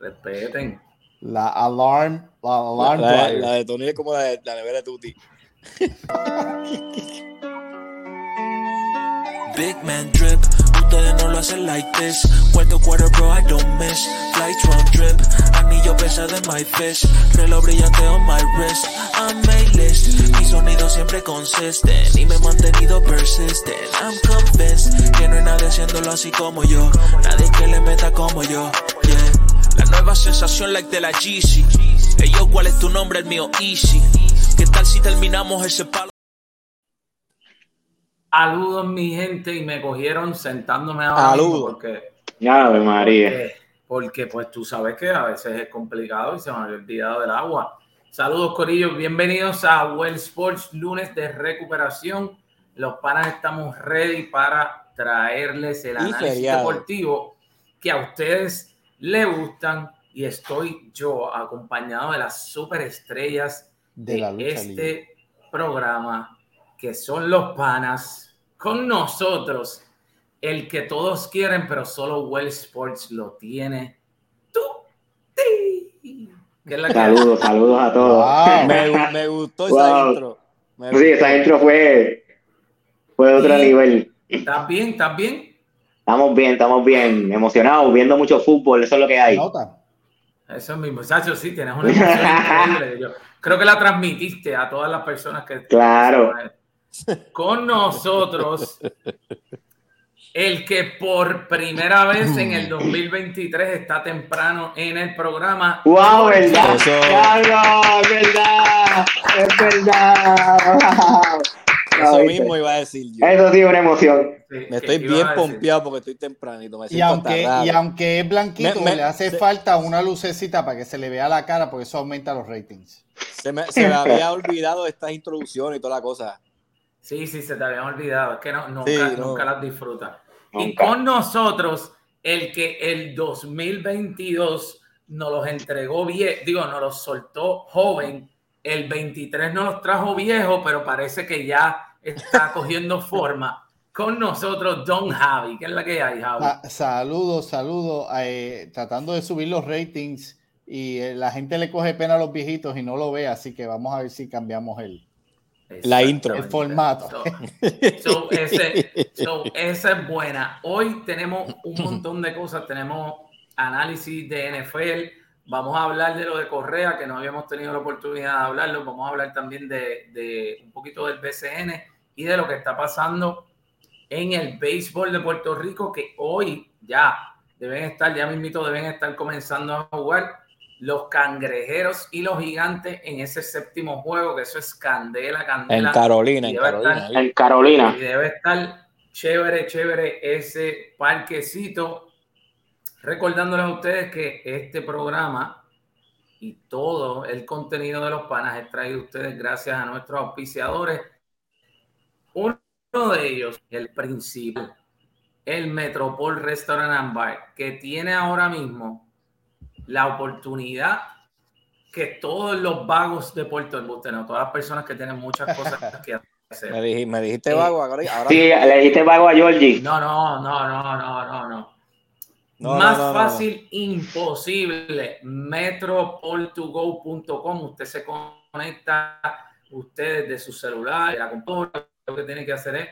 Respeten. La alarm, la alarm La, la de Tony es como la de la nevera de Tuti. Big man drip, ustedes no lo hacen like this. Cuarto quarter, bro, I don't miss. Flights round trip, anillo pesado en my fist. Reloj brillante on my wrist. I'm A-list, mi sonido siempre consistent. Y me he mantenido persistent. I'm convinced que no hay nadie haciéndolo así como yo. Nadie que le meta como yo. Yeah. La nueva sensación like de la Yeezy. Ey, yo, ¿cuál es tu nombre? El mío, Easy. ¿Qué tal si terminamos ese palo? Saludos, mi gente, y me cogieron sentándome ahora Saludos. porque, Ave María. porque, porque, pues tú sabes que a veces es complicado y se me había olvidado del agua. Saludos, Corillo, bienvenidos a Well Sports, lunes de recuperación. Los panas estamos ready para traerles el Y análisis feriado. deportivo que a ustedes les gustan y estoy yo acompañado de las superestrellas de la lucha este libre. programa que son los panas con nosotros el que todos quieren pero solo Well Sports lo tiene tú la Saludos, saludos a todos. Wow. Me, me gustó esa Wow. intro. Me Sí, gustó. esa intro fue, fue de otro Sí. nivel. estás bien estás bien Estamos bien, estamos bien, emocionados, viendo mucho fútbol, eso es lo que hay. Nota. eso es mi muchacho sí tienes una emoción increíble yo creo que la transmitiste a todas las personas que Claro. con nosotros el que por primera vez en el 2023 está temprano en el programa ¡Wow, verdad! Eso. ¡Claro, es verdad! ¡Es verdad! Eso mismo iba a decir yo. Eso sí, una emoción. Sí, Me ¿qué estoy bien pompeado porque estoy tempranito. Me Y aunque, y aunque es blanquito, Me- me- le hace se- falta una lucecita para que se le vea la cara, porque eso aumenta los ratings. Se me, se me había olvidado estas introducciones y toda la cosa. Sí, sí, se te habían olvidado. Es que no, nunca, Sí, no. nunca las disfrutas. Y con nosotros, el que el 2022 nos los entregó bien, digo, nos los soltó joven, el 23 nos los trajo viejo, pero parece que ya está cogiendo forma. Con nosotros, Don Javi, que es la que hay, Javi. Sa- Saludos, saludos. eh, tratando de subir los ratings y eh, la gente le coge pena a los viejitos y no lo ve, así que vamos a ver si cambiamos el. La intro. El formato. So, so, ese- so, esa es buena. Hoy tenemos un montón de cosas. Tenemos análisis de NFL. Vamos a hablar de lo de Correa, que no habíamos tenido la oportunidad de hablarlo. Vamos a hablar también de, de un poquito del BCN y de lo que está pasando en el béisbol de Puerto Rico, que hoy ya deben estar, ya mismito deben estar comenzando a jugar los cangrejeros y los gigantes en ese séptimo juego, que eso es candela, En candela. Carolina, en Carolina. estar- En Carolina. Y debe estar chévere, chévere ese parquecito. Recordándoles a ustedes que este programa y todo el contenido de los panas es traído a ustedes gracias a nuestros auspiciadores. Uno de ellos, el principal, el Metropol Restaurant and Bar, que tiene ahora mismo la oportunidad que todos los vagos de Puerto Rico, no, todas las personas que tienen muchas cosas que hacer. Me, dij- me dijiste Sí. vago ahora. ahora Sí, le dijiste vago a Georgie. No, no, no, no, no, no, no. No, Más no, no, no, fácil imposible. Metropol2go.com. Usted se conecta, usted desde su celular, de la computadora, lo que tiene que hacer es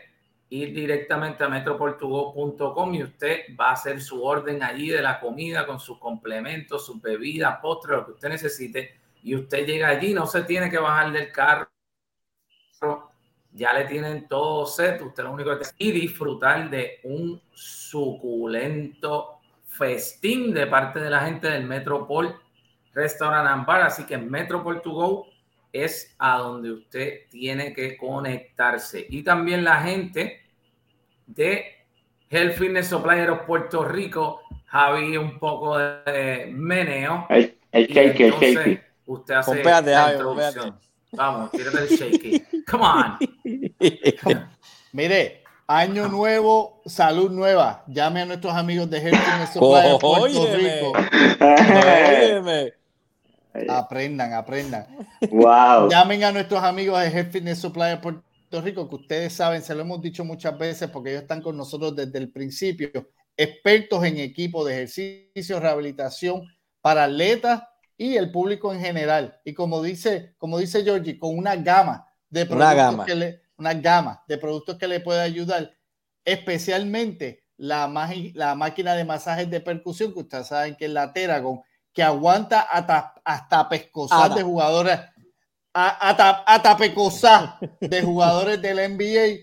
ir directamente a metropol2go.com y usted va a hacer su orden allí de la comida con sus complementos, sus bebidas, postres, lo que usted necesite. Y usted llega allí, no se tiene que bajar del carro ya le tienen todo set, usted lo único que tiene y disfrutar de un suculento festín de parte de la gente del Metropol Restaurant and Bar, así que Metropol to go es a donde usted tiene que conectarse. Y también la gente de Health Fitness Supplier of Puerto Rico, Javi, un poco de meneo. El, el y shaky, el shaky. Usted hace la Javi. Vamos, tírate el shaky. Come on. Mire, año nuevo, salud nueva. Llame a nuestros amigos de Health Fitness Supply de Puerto. Rico. Óyeme. Aprendan, aprendan. wow. Llamen a nuestros amigos de Health Fitness Supply de Puerto Rico, que ustedes saben, se lo hemos dicho muchas veces porque ellos están con nosotros desde el principio, expertos en equipo de ejercicio, rehabilitación para atletas y el público en general. Y como dice, como dice Georgie, con una gama de productos Una gama. que le, una gama de productos que le puede ayudar, especialmente la, la máquina de masajes de percusión, que ustedes saben que es la Teragon, que aguanta hasta, hasta pescosar Ada. de jugadores, hasta, hasta pecosar de jugadores del NBA,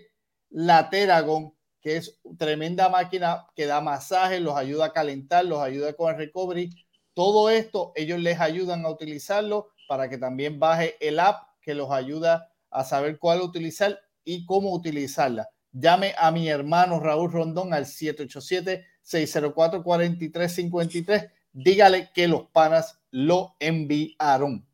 la Teragon, que es tremenda máquina que da masajes, los ayuda a calentar, los ayuda con el recovery. Todo esto, ellos les ayudan a utilizarlo para que también baje el app que los ayuda a saber cuál utilizar y cómo utilizarla. Llame a mi hermano Raúl Rondón al 787-604-4353. Dígale que los panas lo enviaron.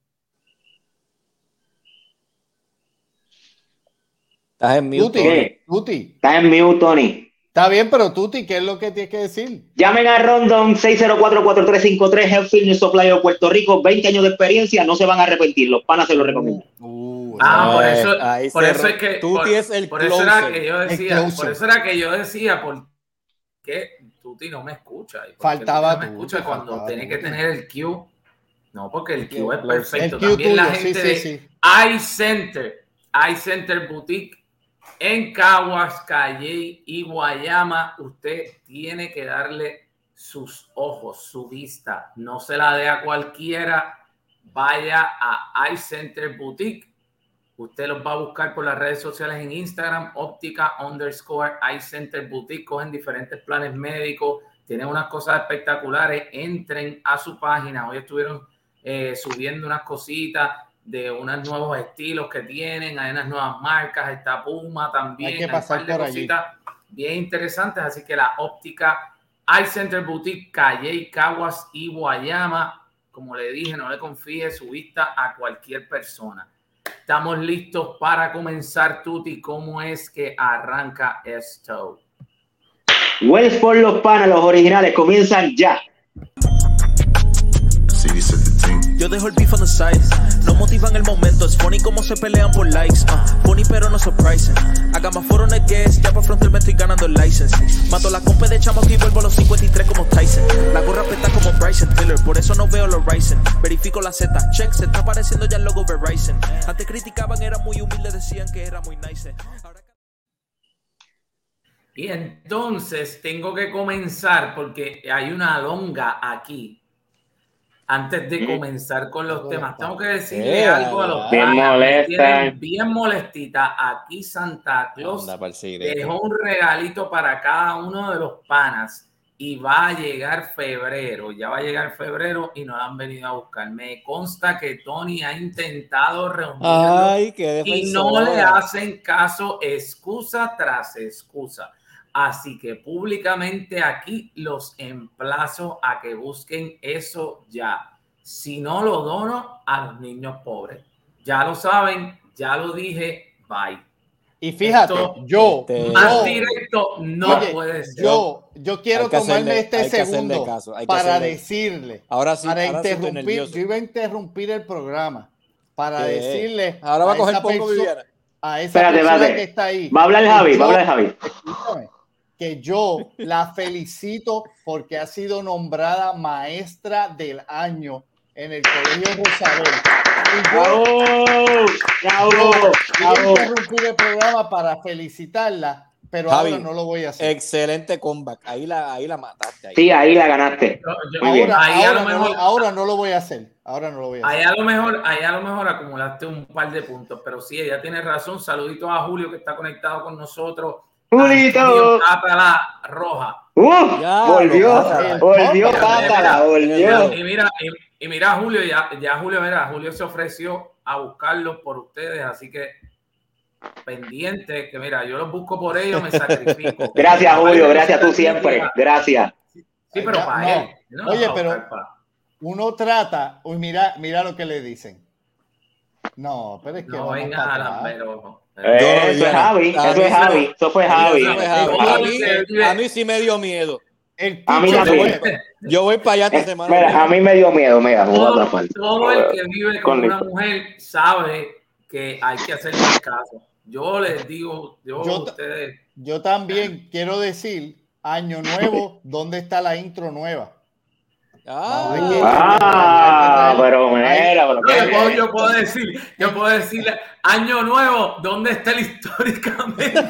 Estás en mute. Tuti, Tony. Tuti, Está en mute, Tony. está bien, pero Tuti, ¿qué es lo que tienes que decir? Llamen a Rondon 604-4353, Health Fitness Supply de Puerto Rico, 20 años de experiencia, no se van a arrepentir, los panas se lo recomiendo. Uh, Ah, por Eh, eso, ahí por eso es que Tuti por, es el por eso era que yo decía, por eso era que yo decía, por qué Tuti no me escucha. ¿Y por qué Faltaba no me escucha cuando tiene que tener el Q. No, porque el Q es perfecto. el Q También la gente sí, de sí, sí. iCenter, iCenter Boutique en Caguas, Calle y Guayama, usted tiene que darle sus ojos, su vista. No se la dé a cualquiera. Vaya a iCenter Boutique. Usted los va a buscar por las redes sociales en Instagram, óptica underscore iCenter Boutique. Cogen diferentes planes médicos, tienen unas cosas espectaculares. Entren a su página. Hoy estuvieron eh, subiendo unas cositas de unos nuevos estilos que tienen, hay unas nuevas marcas, está Puma también, Hay que un pasar de por cositas bien interesantes, así que la óptica iCenter Boutique, Calle, Caguas y Guayama, como le dije, no le confíe su vista a cualquier persona. Estamos listos para comenzar, Tuti, ¿cómo es que arranca esto? Wells por los panas, los originales, comienzan ya. Yo dejo el beef on the side. No motivan el momento. Es funny como se pelean por likes. Uh, funny pero no surprising. Haga más foro en el guest. Ya por frontal me estoy ganando el license. Mato la compa de chamo y vuelvo a los 53 como Tyson. La gorra peta como Bryson Tiller. Por eso no veo los Ryzen. Verifico la Z. Check. Se está apareciendo ya el logo Verizon. Antes criticaban, era muy humilde. Decían que era muy nice. Ahora Y entonces tengo que comenzar porque hay una longa aquí. Antes de comenzar con los temas, tengo que decirle Eh, algo a los Bien molesta. Bien molestita. Aquí Santa Claus dejó un regalito para cada uno de los panas y va a llegar febrero. Ya va a llegar febrero y no han venido a buscar. Me consta que Tony ha intentado reunirlo Ay, qué y no le hacen caso excusa tras excusa. Así que públicamente aquí los emplazo a que busquen eso ya. Si no lo dono a los niños pobres. Ya lo saben, ya lo dije, bye. Y fíjate, Esto- yo, Este- Más yo, directo no Oye, puede ser. yo, yo quiero Hay que tomarme hacerle- este hay que hacerle segundo caso, hay que para hacerle- decirle, Ahora sí, para ahora interrumpir, yo iba a interrumpir el programa para ¿Qué? decirle Ahora va a a coger esa poco Viviana. a esa Espérate, persona que está ahí. Va a hablar Javi, va a hablar Javi. escúchame, que yo la felicito porque ha sido nombrada maestra del año en el Colegio Rosabel. Interrumpir el programa para felicitarla, pero Javi, ahora no lo voy a hacer. Excelente comeback. Ahí la, ahí la mataste. Ahí. Sí, ahí la ganaste. Yo- yo-. Ahora, ahí a no, ahora no lo voy a hacer. Ahora no lo voy a ahí hacer. a lo mejor, ahí a lo mejor acumulaste un par de puntos, pero sí, ella tiene razón. Saluditos a Julio que está conectado con nosotros. ¡Julito! Cátala Roja. ¡Uh! Ya, volvió, volvió Cátala, volvió. Y mira, y, y mira Julio, ya, ya Julio, mira, Julio se ofreció a buscarlos por ustedes, así que pendiente, que mira, yo los busco por ellos, me sacrifico. Gracias, Julio, gracias tú siempre. Gracias. Sí, pero para no. él. no Oye, pero- Uno trata, uy, mira, mira lo que le dicen. No, pero es que No venga para a la atrás. pero. Eh, Eso es. Javi, eso es Javi, eso fue Javi. Eso fue Javi. Todo A mí, sí me dio miedo. El A mí de web. Yo voy para allá esta Eh, semana. Mira, a mí me dio miedo, mira, voy todo, todo el que vive con Con una listo. mujer sabe que hay que hacer más caso. Yo les digo, yo, Yo ustedes, Yo también quiero decir, año nuevo, ¿dónde está la intro nueva? Ah, Ah, pero mira, pero No, yo, puedo, yo puedo decir, yo puedo decirle, año nuevo, ¿dónde está el históricamente?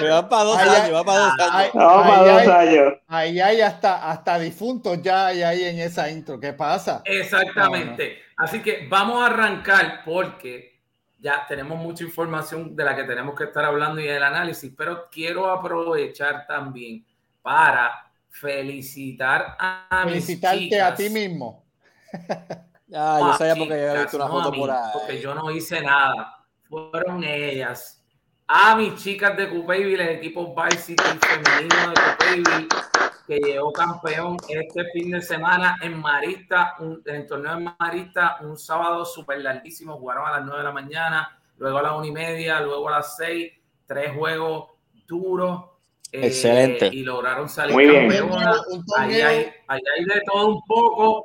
Me va para dos Ay, años, ay, va para dos años. Vamos para dos años. Ahí hay hasta, hasta difuntos ya hay ahí en esa intro. ¿Qué pasa? Exactamente. Así que vamos a arrancar porque ya tenemos mucha información de la que tenemos que estar hablando y el análisis, pero quiero aprovechar también para felicitar a mis Felicitarte a chicas. ti mismo. Ah, yo sabía porque había chicas, visto una no a foto mí, por ahí. Porque yo no hice nada. Fueron ellas. A mis chicas de Cupeyville, el equipo Vice City femenino de Cupeyville, que llegó campeón este fin de semana en Marista, un, en el torneo de Marista, un sábado súper larguísimo. Jugaron a las 9 de la mañana, luego a las 1 y media, luego a las 6. Tres juegos duros. Eh, Excelente. Y lograron salir Muy bien. Ahí hay, ahí hay de todo un poco.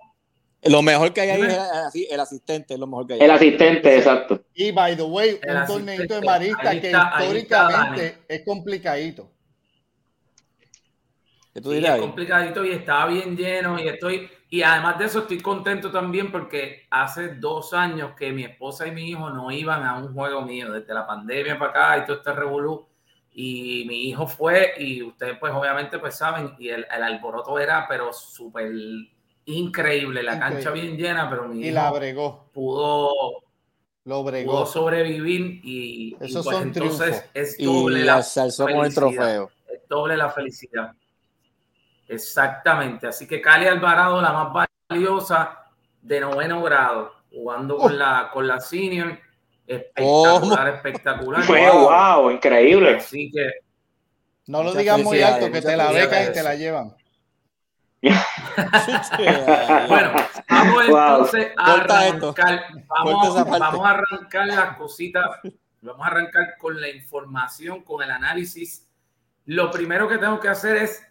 Lo mejor que hay ahí es el, asistente, es lo mejor que hay. El asistente, exacto. Y by the way, El un torneito de marista que está históricamente es complicadito. ¿Qué tú Sí, dirás es complicadito y estaba bien lleno y estoy y además de eso estoy contento también porque hace dos años que mi esposa y mi hijo no iban a un juego mío desde la pandemia para acá y todo este revolú y mi hijo fue y ustedes pues obviamente pues saben y el, el alboroto era pero súper increíble la Increíble. cancha bien llena pero mi Y la hijo bregó, pudo, lo pudo bregó. sobrevivir y, y, Esos pues son entonces triunfos. es Y doble la la con el felicidad. trofeo. es doble la felicidad. Exactamente. Así que Cali Alvarado, la más valiosa de noveno grado, jugando con la con la senior. Espectacular, espectacular. Fue wow, increíble. Así que No lo digas muy alto que te la becan y te la llevan. bueno, vamos Wow. entonces a arrancar. Vamos, vamos a arrancar las cositas. Vamos a arrancar con la información, con el análisis. Lo primero que tengo que hacer es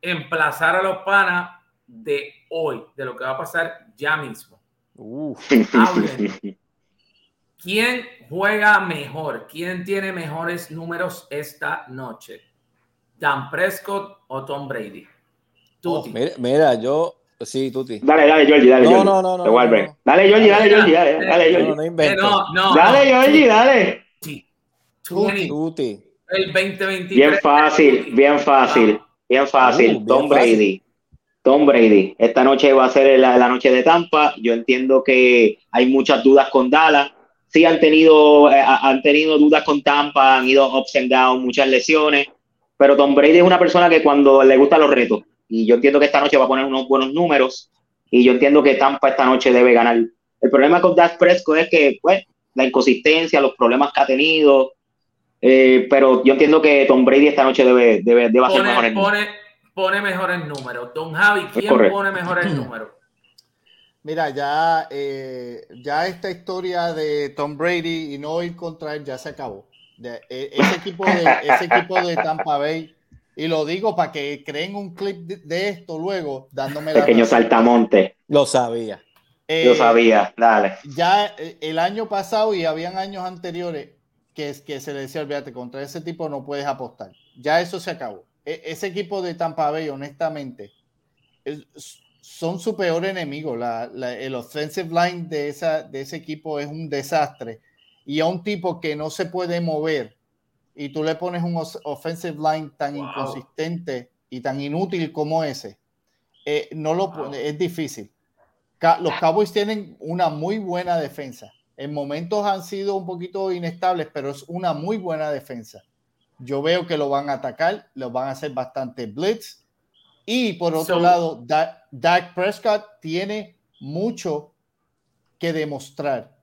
emplazar a los panas de hoy, de lo que va a pasar ya mismo. Hablen. ¿Quién juega mejor? ¿Quién tiene mejores números esta noche? ¿Dan Prescott o Tom Brady? Tuti. mira, mira, yo. Sí, Tuti. Dale, dale, Georgie, dale, No, Georgie. no, no, no, no, no. Dale, Georgie, dale, Georgie, dale, dale, No, Georgie. no inventes. no, no, Dale, no. Georgie, dale. Tuti. Tuti. Tuti. El 2023. Bien fácil, bien fácil, bien fácil. Uh, bien Tom fácil. Brady. Tom Brady. Esta noche va a ser la, la noche de Tampa. Yo entiendo que hay muchas dudas con Dallas. Sí han tenido, eh, han tenido dudas con Tampa, han ido ups and downs, muchas lesiones. Pero Tom Brady es una persona que cuando le gustan los retos. Y yo entiendo que esta noche va a poner unos buenos números. Y yo entiendo que Tampa esta noche debe ganar. El problema con Dak Prescott es que, pues, la inconsistencia, los problemas que ha tenido. Eh, pero yo entiendo que Tom Brady esta noche debe, debe, debe hacer Pone, números. pone, pone mejores números. Don Javi, ¿quién pone mejores números? Mira, ya, eh, ya esta historia de Tom Brady y no ir contra él ya se acabó. De- e- ese, equipo de, ese equipo de Tampa Bay, y lo digo para que creen un clip de, de esto luego, dándome la Pequeño razón. saltamonte. Lo sabía. Eh, Yo sabía. Dale. ya eh, el año pasado y habían años anteriores que, es- que se le decía, olvídate, contra ese tipo no puedes apostar. Ya eso se acabó. E- ese equipo de Tampa Bay, honestamente, es- son su peor enemigo. La, la- el offensive line de, esa, de ese equipo es un desastre. Y a un tipo que no se puede mover y tú le pones un offensive line tan Wow. inconsistente y tan inútil como ese, eh, no lo Wow. es difícil. Los Cowboys tienen una muy buena defensa. En momentos han sido un poquito inestables, pero es una muy buena defensa. Yo veo que lo van a atacar, lo van a hacer bastante blitz. Y por otro So- lado, Da- Dak Prescott tiene mucho que demostrar.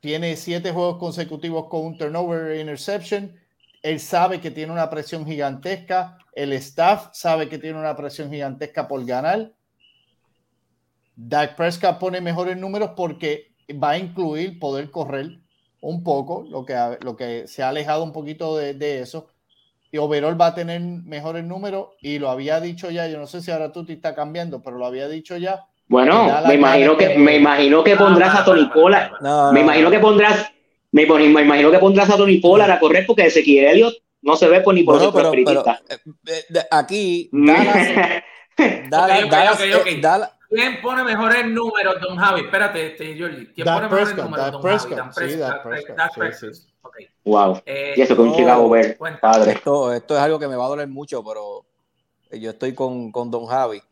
Tiene siete juegos consecutivos con un turnover e interception. Él sabe que tiene una presión gigantesca. El staff sabe que tiene una presión gigantesca por ganar. Dak Prescott pone mejores números porque va a incluir poder correr un poco, lo que, lo que se ha alejado un poquito de, de eso. Y Overall va a tener mejores números y lo había dicho ya, yo no sé si ahora tú te está cambiando, pero lo había dicho ya. Bueno, me imagino que, que- me imagino que Ah, pondrás a Tony Pollard. para. No, Me no, imagino no. que pondrás, me, me imagino que pondrás a Tony Pollard a correr porque Ezequiel Elliott no se ve por ni por Bueno, ser pero, pero, eh, aquí Dallas, Dallas, eh, ¿Quién pone mejores números, Don Javi? Espérate, este, Jordi. ¿Quién Dak pone mejores Prescott, números, Don Prescott. Javi? Dan Sí, Dak Prescott, Prescott, Dak sí, Prescott. sí. Wow. Eh, Y eso no, Chicago Bear, cuenta. padre. esto, esto es algo que me va a doler mucho, pero yo estoy con, con Don Javi.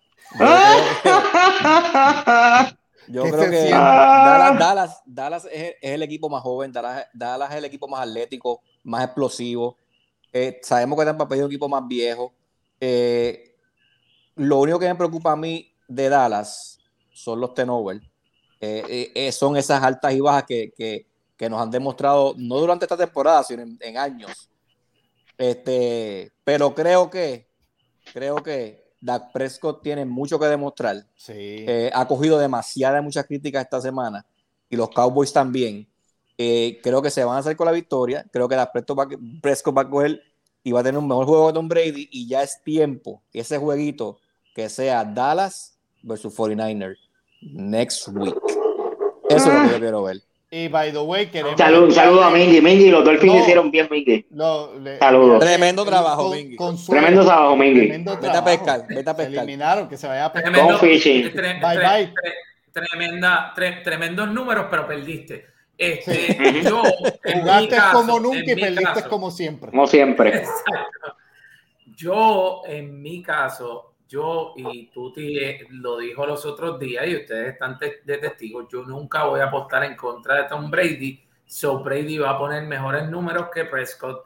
Yo ¿Qué creo que? Dallas, Dallas, Dallas es, es el equipo más joven, Dallas, Dallas es el equipo más atlético, más explosivo. Eh, sabemos que Tampa Bay es un equipo más viejo. Eh, lo único que me preocupa a mí de Dallas son los turnovers. Eh, eh, eh, son esas altas y bajas que, que- que nos han demostrado, no durante esta temporada, sino en, en años. Este, pero creo que, creo que Dak Prescott tiene mucho que demostrar. Sí. Eh, ha cogido demasiadas muchas críticas esta semana y los Cowboys también. Eh, creo que se van a hacer con la victoria. Creo que Dak Prescott va, Prescott va a coger y va a tener un mejor juego que Tom Brady y ya es tiempo ese jueguito que sea Dallas versus 49ers next week. Eso es lo que yo quiero ver. Y by the way, queremos. Salud, saludo a Mingy. Mingy, los Dolphins No. hicieron bien, Mingy. Saludos. Tremendo trabajo, Mingy. Tremendo trabajo, Mingy. Tremendo Vete a pescar, vete a Se pescar. eliminaron, que se vaya a pescar. Tremendo, Go fishing. tre- Bye, tre- bye. tre- tremenda, tre- tremendos números, pero perdiste. Este, Sí. yo, Jugaste caso, como nunca y perdiste caso, como siempre. Como siempre. Exacto. Yo, en mi caso, yo y Tuti eh, lo dijo los otros días y ustedes están te- de testigos, yo nunca voy a apostar en contra de Tom Brady. So Brady va a poner mejores números que Prescott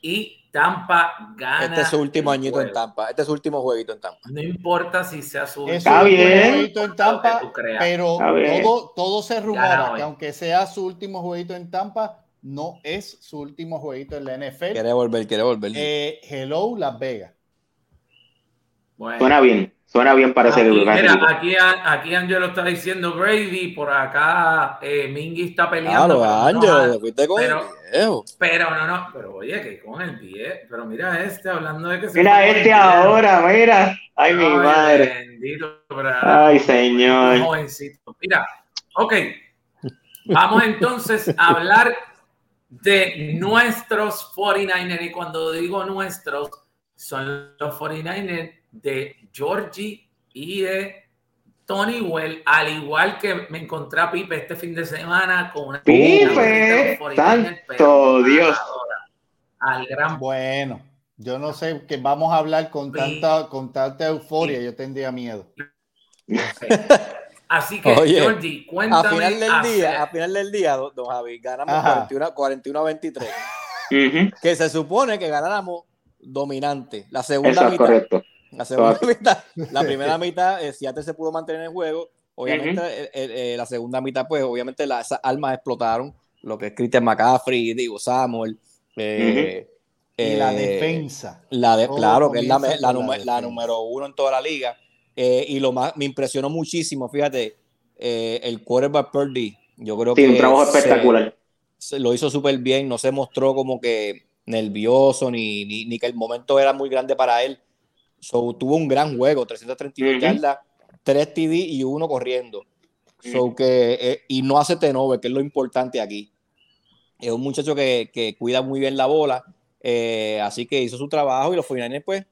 y Tampa gana. Este es su último añito en. Tampa. Este es su último jueguito en Tampa. No importa si sea su Es Está bien. jueguito en Tampa, pero Está bien. todo, todo se rumora que aunque sea su último jueguito en Tampa, no es su último jueguito en la NFL. Quiere volver, quiere volver. Eh, hello, Las Vegas. Bueno. Suena bien. Suena bien para ese Aquí, aquí, aquí Angelo está diciendo Brady, por acá eh, Mingy está peleando. Claro, pero no fuiste con pero- el viejo. Pero no, no, pero oye, que con el pie. Pero mira este hablando de que se Mira este ahora, mira. Ay, mi madre. Bendito, Ay, señor. Jovencito. Mira, ok. Vamos entonces a hablar de nuestros 49ers. Y cuando digo nuestros, son los 49ers de Georgie y de Tony Well, al igual que me encontré a Pipe este fin de semana con una Pipe, una gorrita de los 49ers, pero santo Dios. Al gran Bueno, yo no sé que vamos a hablar con Sí. tanta, con tanta euforia, yo tendría miedo. Así que, Oye, Georgie, A cuéntame. final del día, a final del día, don don Javi, ganamos Ajá. 41, 41 a 23. Ujú, Que se supone que ganáramos dominante. La segunda Eso es mitad. correcto. La segunda mitad. La primera mitad, eh, Seattle se pudo mantener en el juego. Obviamente, eh, eh, eh, la segunda mitad, pues, obviamente, las esas armas explotaron. Lo que es Christian McCaffrey, digo, Samuel. eh, Y la defensa. La de, Todo claro, que es la, la, número uno en toda la liga. Eh, y lo más, me impresionó muchísimo, fíjate, eh, el quarterback Purdy. Yo creo Sí, que un trabajo se- espectacular. se lo hizo súper bien, no se mostró como que nervioso ni, ni, ni que el momento era muy grande para él. So, tuvo un gran juego, 332 Ujú. yardas, 3 TD y uno corriendo. So, que, eh, y no hace turnover, que es lo importante aquí. Es un muchacho que, que cuida muy bien la bola, eh, así que hizo su trabajo y los 49ers pues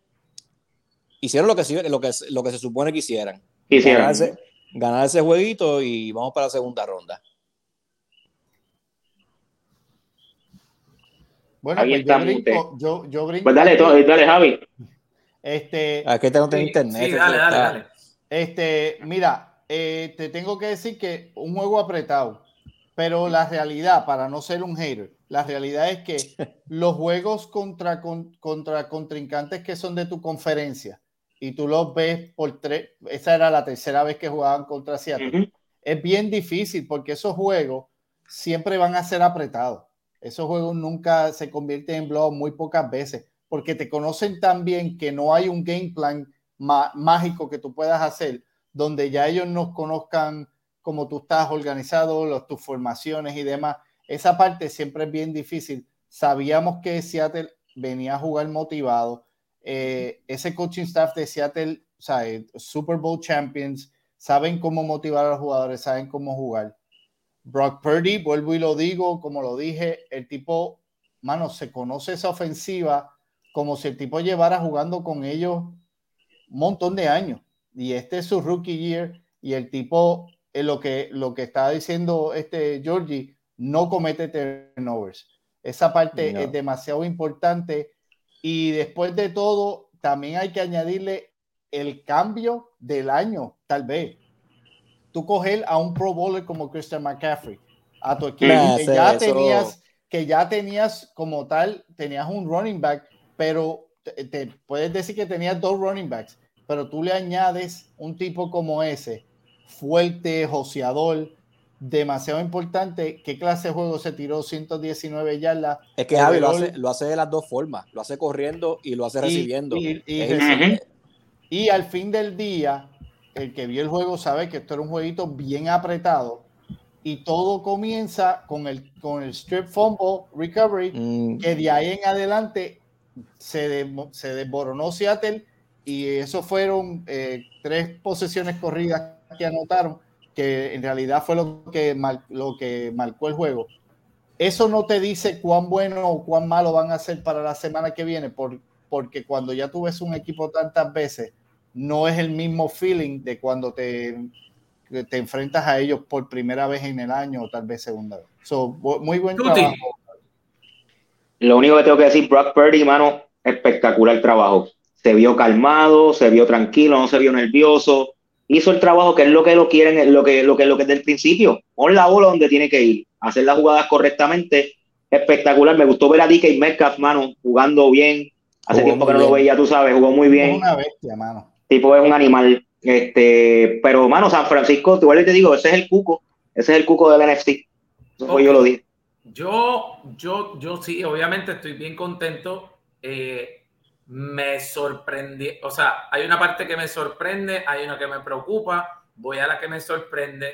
hicieron lo que, se- lo que, lo que se supone que hicieran. Hicieron. Ganar ese, ganar ese jueguito y vamos para la segunda ronda. Bueno, Ahí pues está, yo brinco, yo, yo brinco Pues dale, dale, Javi. Este, Aquí tengo Sí, internet. sí, dale, dale, está- dale. Este, mira, eh, te tengo que decir que un juego apretado, pero la realidad, para no ser un hater, la realidad es que los juegos contra, con- contra contrincantes que son de tu conferencia y tú los ves por tres, esa era la tercera vez que jugaban contra Seattle, es bien difícil porque esos juegos siempre van a ser apretados. Esos juegos nunca se convierten en blowout muy pocas veces porque te conocen tan bien que no hay un game plan má- mágico que tú puedas hacer donde ya ellos nos conozcan como tú estás organizado, los, tus formaciones y demás. Esa parte siempre es bien difícil. Sabíamos que Seattle venía a jugar motivado. Eh, ese coaching staff de Seattle, o sea, eh, Super Bowl champions, saben cómo motivar a los jugadores, saben cómo jugar. Brock Purdy, vuelvo y lo digo, como lo dije, el tipo, mano, se conoce esa ofensiva como si el tipo llevara jugando con ellos un montón de años. Y este es su rookie year y el tipo, eh, lo, que, lo que está diciendo este Georgie, no comete turnovers. Esa parte No. es demasiado importante. Y después de todo, también hay que añadirle el cambio del año, tal vez. Tú coger a un Pro Bowler como Christian McCaffrey, a tu equipo, que ya eso- tenías, que ya tenías como tal, tenías un running back, pero te, te puedes decir que tenías dos running backs, pero tú le añades un tipo como ese, fuerte, joseador, demasiado importante. ¿Qué clase de juego se tiró 119 yardas? Es que Javi lo hace, lo hace de las dos formas. Lo hace corriendo y lo hace Y- recibiendo. y- y Ujú. Y al fin del día, el que vio el juego sabe que esto era un jueguito bien apretado y todo comienza con el, con el strip fumble recovery, Mm, que de ahí en adelante se, de- se desboronó Seattle y eso fueron eh, tres posesiones corridas que anotaron, que en realidad fue lo que, mar- lo que marcó el juego. Eso no te dice cuán bueno o cuán malo van a ser para la semana que viene, por- porque cuando ya tú ves un equipo tantas veces, no es el mismo feeling de cuando te, te enfrentas a ellos por primera vez en el año o tal vez segunda vez. So, muy buen Tuti. trabajo. Lo único que tengo que decir, Brock Purdy, mano, espectacular trabajo. Se vio calmado, se vio tranquilo, no se vio nervioso. Hizo el trabajo que es lo que lo quieren, lo que lo que lo que desde el principio. Pon la bola donde tiene que ir, hacer las jugadas correctamente. Espectacular. Me gustó ver a DK Metcalf, mano, jugando bien. Hace Jugó tiempo que no lo veía, tú sabes, jugó muy Es bien. una bestia, mano. tipo es un animal. Este, pero mano, San Francisco, igual te digo, ese es el cuco, ese es el cuco del NFC. Eso fue Ok. yo lo dije. Yo, yo, yo sí, obviamente estoy bien contento. Eh, me sorprendí, o sea, hay una parte que me sorprende, hay una que me preocupa. Voy a la que me sorprende.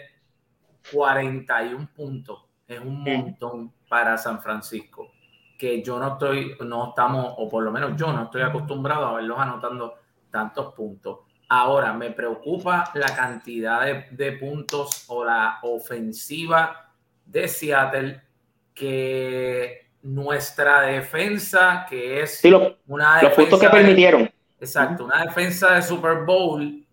41 puntos es un montón para San Francisco. Que yo no estoy, no estamos, o por lo menos yo no estoy acostumbrado a verlos anotando tantos puntos. Ahora, me preocupa la cantidad de, de puntos o la ofensiva de Seattle que nuestra defensa, que es Sí, lo- una los puntos que de- permitieron. Exacto, una defensa de Super Bowl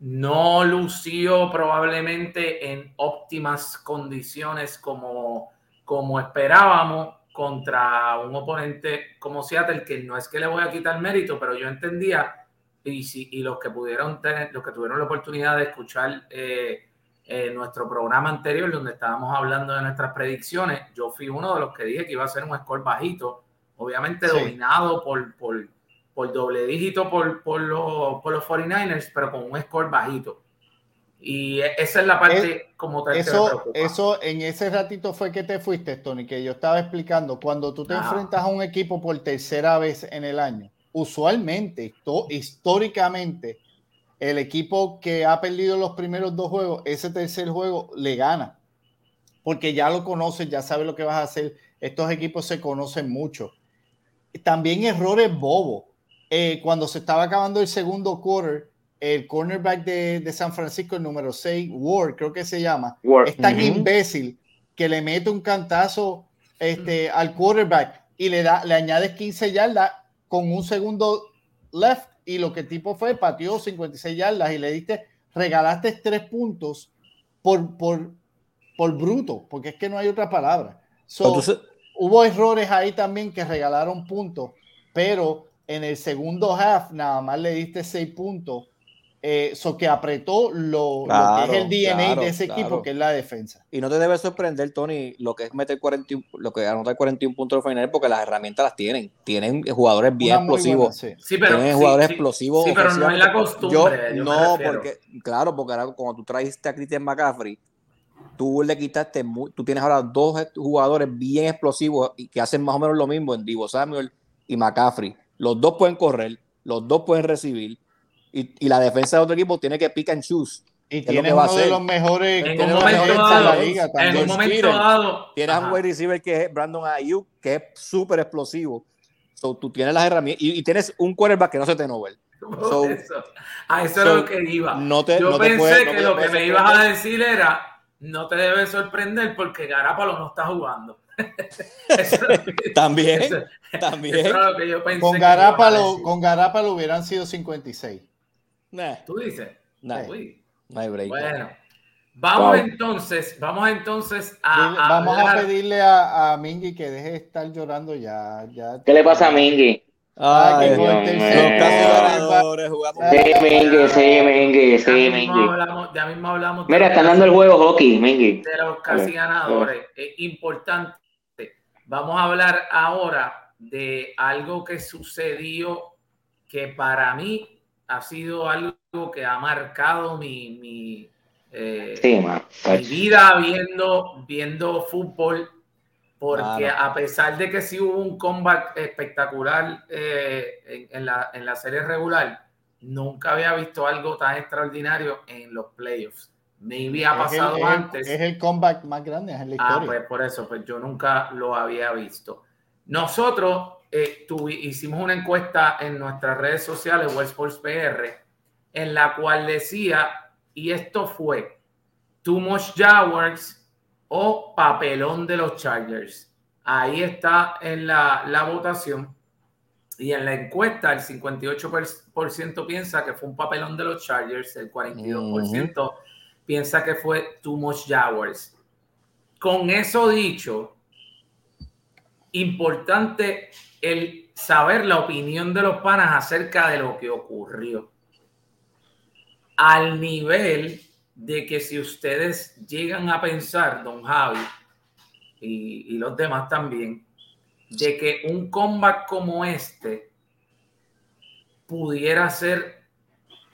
no lució probablemente en óptimas condiciones como, como esperábamos contra un oponente como Seattle, que no es que le voy a quitar mérito, pero yo entendía, y, si, y los que pudieron tener, los que tuvieron la oportunidad de escuchar eh, eh, nuestro programa anterior, donde estábamos hablando de nuestras predicciones, yo fui uno de los que dije que iba a ser un score bajito, obviamente Sí. dominado por, por, por doble dígito por, por, los, por los 49ers, pero con un score bajito. Y e- esa es la parte como tal que me Eso, eso, en ese ratito fue que te fuiste, Tony, que yo estaba explicando. Cuando tú te Ajá. enfrentas a un equipo por tercera vez en el año, usualmente, históricamente, el equipo que ha perdido los primeros dos juegos, ese tercer juego le gana. Porque ya lo conoces, ya sabes lo que vas a hacer. Estos equipos se conocen mucho. También errores bobos. Eh, cuando se estaba acabando el segundo quarter, el cornerback de, de San Francisco, el número 6, Ward, creo que se llama, Ward. es tan imbécil que le mete un cantazo este, al quarterback y le, da, le añades 15 yardas con un segundo left y lo que el tipo fue, pateó 56 yardas y le diste, regalaste tres puntos por, por, por bruto, porque es que no hay otra palabra. So, Entonces, hubo errores ahí también que regalaron puntos, pero en el segundo half nada más le diste seis puntos. Eso que apretó lo, que es el DNA claro, de ese equipo, que es la defensa. y no te debe sorprender, Tony, lo que es meter 41, lo que anotar 41 puntos al final, porque las herramientas las tienen. Tienen jugadores bien buena, explosivos. sí. Sí, pero, tienen sí, jugadores sí, explosivos. Sí, pero no es la costumbre. Yo, yo me no, porque, claro, porque ahora cuando tú trajiste a Christian McCaffrey, tú le quitaste, tú tienes ahora dos jugadores bien explosivos y que hacen más o menos lo mismo en Divo Samuel y McCaffrey. Los dos pueden correr, los dos pueden recibir y, y la defensa de otro equipo tiene que pick and choose. Y es lo tiene que va a uno de los mejores, En tiene un los momento mejores de la dado, liga en un momento Steven. dado. Tienes un wide receiver que es Brandon Ayuk, que es súper explosivo. So, tú tienes las herramientas y, y tienes un quarterback que no se te novel. So- eso. A eso so, es lo que iba. no te- Yo no pensé puede- no que lo que me ibas a decir era, no te debe sorprender porque Garapalo no está jugando. Eso es lo que- También, eso- también. eso es lo que yo pensé Con decir. con Garápalo hubieran sido 56. Nah, Tú dices. nah, Uy, no hay break. bueno. Vamos Wow. entonces, vamos entonces a, Dile- Vamos a pedirle a, a Mingy que deje de estar llorando ya. ya ¿Qué le pasa a Mingy? Ah, que Ay, con el Dios tercer mío. los casi gol, ganadores jugamos. Sí, Mingy, sí, Mingy, ya sí, mismo Mingy. hablamos, ya mismo hablamos de Mira, están dando el juego hockey, Mingy. de los casi ganadores. Es importante. Vamos a hablar ahora de algo que sucedió que para mí ha sido algo que ha marcado mi, mi, eh, Sí, mi vida viendo, viendo fútbol, porque Claro. a pesar de que sí hubo un comeback espectacular eh, en, en la, en la serie regular, nunca había visto algo tan extraordinario en los playoffs. Maybe ha Es el- pasado es el- antes. Es el comeback más grande en la Ah, historia. pues por eso, pues yo nunca lo había visto. Nosotros eh, hicimos una encuesta en nuestras redes sociales, West Sports PR, en la cual decía, y esto fue, Too Much Jaguars o Papelón de los Chargers. Ahí está en la, la votación. Y en la encuesta, el 58% piensa que fue un papelón de los Chargers, el 42% piensa que fue Too Much Jaguars. Con eso dicho, importante el saber la opinión de los panas acerca de lo que ocurrió. Al nivel de que si ustedes llegan a pensar, don Javi, y, y los demás también, de que un comeback como este pudiera ser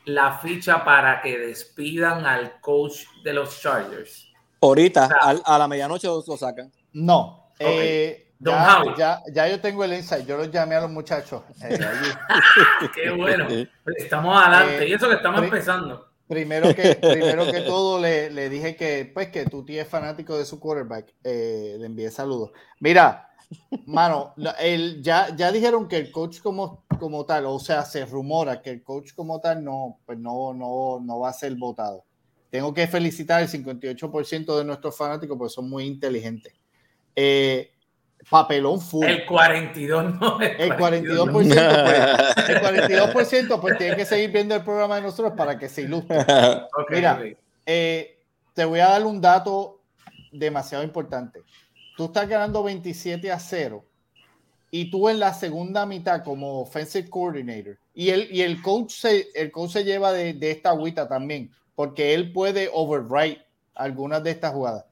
la ficha para que despidan al coach de los Chargers. Ahorita, sea- al- a la medianoche lo, lo sacan. No. eh, Don ya, Javi. ya, ya yo tengo el insight. Yo los llamé a los muchachos. eh. Qué bueno. Estamos adelante. Eh, y eso que estamos pri- empezando. Primero que, primero que todo, le, le dije que, pues, que tu tía es fanático de su quarterback. Eh, le envié saludos. Mira, mano, el, ya, ya dijeron que el coach como, como tal, o sea, se rumora que el coach como tal no, pues no, no, no va a ser votado. Tengo que felicitar al 58% de nuestros fanáticos porque son muy inteligentes. Eh, papelón full. El 42 no. El 42%, pues, el 42% pues tiene que seguir viendo el programa de nosotros para que se ilustre. Ok, Mira. ok. Eh, te voy a dar un dato demasiado importante. Tú estás ganando 27 a 0 y tú en la segunda mitad como offensive coordinator y el, y el coach se, el coach se lleva de, de esta agüita también porque él puede overwrite algunas de estas jugadas.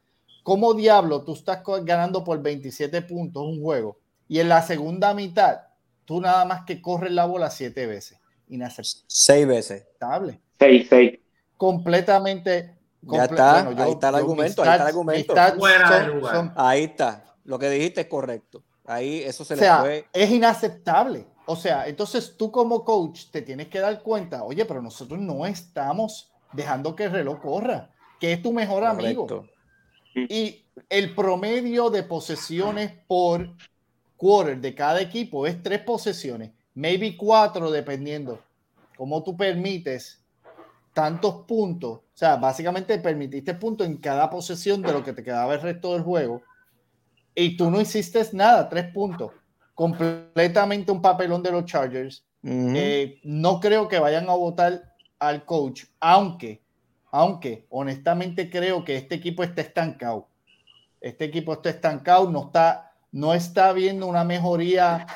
¿Cómo diablo tú estás ganando por 27 puntos un juego y en la segunda mitad tú nada más que corres la bola siete veces? Seis veces. Inaceptable Seis, seis. completamente. Ya está, ahí está el argumento, ahí está el argumento. Fuera de son- lugar. son- Ahí está. Lo que dijiste es correcto. Ahí eso se o le fue. es inaceptable. O sea, entonces tú como coach te tienes que dar cuenta, oye, pero nosotros no estamos dejando que el reloj corra, que es tu mejor amigo. Correcto. Y el promedio de posesiones por quarter de cada equipo es tres posesiones, maybe cuatro dependiendo. Cómo tú permites tantos puntos. O sea, básicamente permitiste puntos en cada posesión de lo que te quedaba el resto del juego. Y tú no hiciste nada, tres puntos. Completamente un papelón de los Chargers. Eh, no creo que vayan a votar al coach, aunque, aunque honestamente creo que este equipo está estancado. Este equipo está estancado, no está, no está viendo una mejoría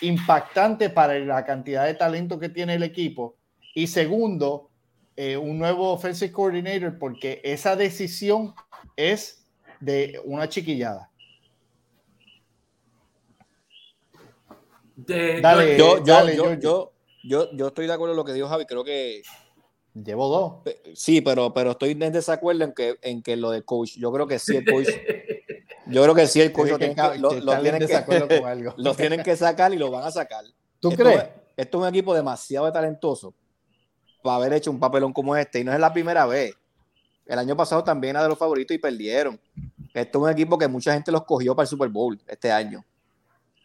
impactante para la cantidad de talento que tiene el equipo. Y segundo, eh, un nuevo offensive coordinator, porque esa decisión es de una chiquillada. De- Dale. yo, yo, dale, yo, yo, yo, yo estoy de acuerdo en lo que dijo Javi. Creo que Llevo dos. eh, sí, pero, pero estoy en desacuerdo en que, en que lo de coach. Yo creo que sí, el coach. Yo creo que sí, el coach lo Tiene tienen que- lo, que lo estar en tienen que- desacuerdo con algo. lo tienen que sacar y lo van a sacar. ¿Tú Esto crees? es- Esto es un equipo demasiado talentoso para haber hecho un papelón como este. Y no es la primera vez. El año pasado también era de los favoritos y perdieron. Esto es un equipo que mucha gente los cogió para el Super Bowl este año.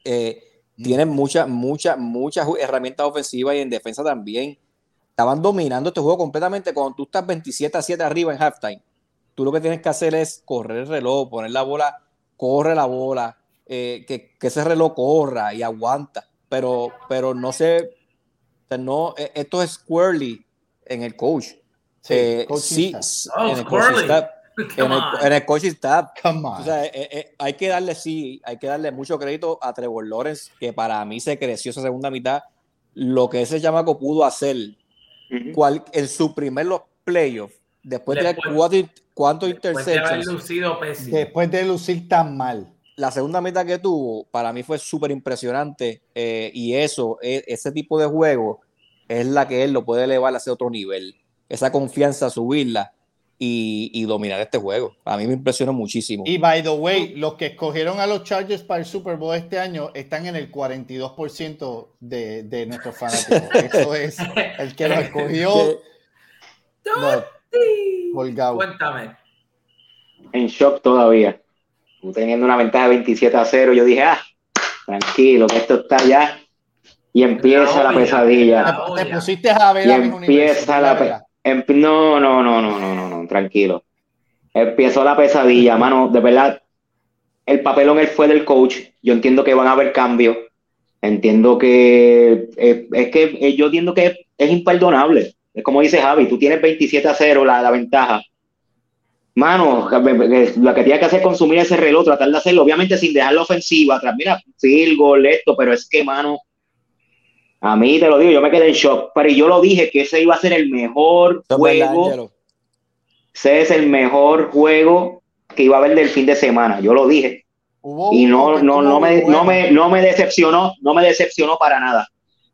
Eh, tienen muchas, muchas, muchas herramientas ofensivas y en defensa también. Estaban dominando este juego completamente. Cuando tú estás 27 a 7 arriba en halftime, tú lo que tienes que hacer es correr el reloj, poner la bola corre la bola, eh, que, que ese reloj corra y aguanta, pero, pero no sé, o sea, no, eh, esto es squarely en el coach. Sí, Eh, sí, Oh, en el coaching staff. En el, en el coaching staff. Come on. O sea, eh, eh, hay que darle, sí, hay que darle mucho crédito a Trevor Lawrence, que para mí se creció esa segunda mitad. Lo que ese chamaco pudo hacer Cual, en su primer los playoffs, después de Después- cuatro, cuántos Después de haber interceptions, lucido pésimo. Después de lucir tan mal. la segunda mitad que tuvo, para mí fue súper impresionante. eh, y eso, e- ese tipo de juego, es la que él lo puede elevar a ese otro nivel. Esa confianza, subirla y, y dominar este juego. A mí me impresionó muchísimo. Y by the way, los que escogieron a los Chargers para el Super Bowl este año están en el 42% de, de nuestros fanáticos. Eso es el que lo escogió. No. Cuéntame. En shock todavía. Tú Teniendo una ventaja de 27 a 0, yo dije, ah, tranquilo, que esto está ya. Y empieza la olla, pesadilla. la Te pusiste a ver Y empieza la ¿verdad? Em- No, no, no, no, no, no, no, tranquilo. Empezó la pesadilla, mano, de verdad. El papelón él fue del coach. Yo entiendo que van a haber cambios. Entiendo que eh, es que eh, yo entiendo que es, imperdonable. Es como dice Javi, tú tienes 27 a 0 la, la ventaja. Mano, lo que tienes que hacer es consumir ese reloj, tratar de hacerlo, obviamente sin dejar la ofensiva, atrás, mira, field goal, esto, pero es que, mano, a mí te lo digo, yo me quedé en shock, pero yo lo dije que ese iba a ser el mejor Eso es verdad, juego, ese es el mejor juego que iba a haber del fin de semana, yo lo dije, Hubo y no, no, no, me, no, me, no me decepcionó, no me decepcionó para nada.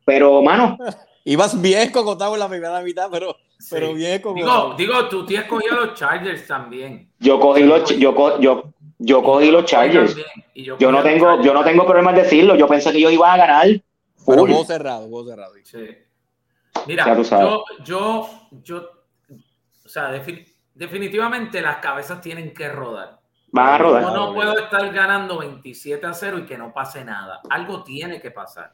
Pero, mano, Ibas bien con Otavo en la primera mitad, pero, pero Sí. bien con Digo, digo, tú tienes cogido los Chargers también. yo cogí los, yo, co- yo, yo cogí los Chargers. También, Yo no tengo, yo no tengo problema en decirlo. Yo pensé que ellos iban a ganar. Pero juego cerrado, juego cerrado. Sí. Mira, yo, yo, yo, o sea, defi- definitivamente las cabezas tienen que rodar. Van a Yo rodar. no puedo estar ganando 27 a 0 y que no pase nada. Algo tiene que pasar.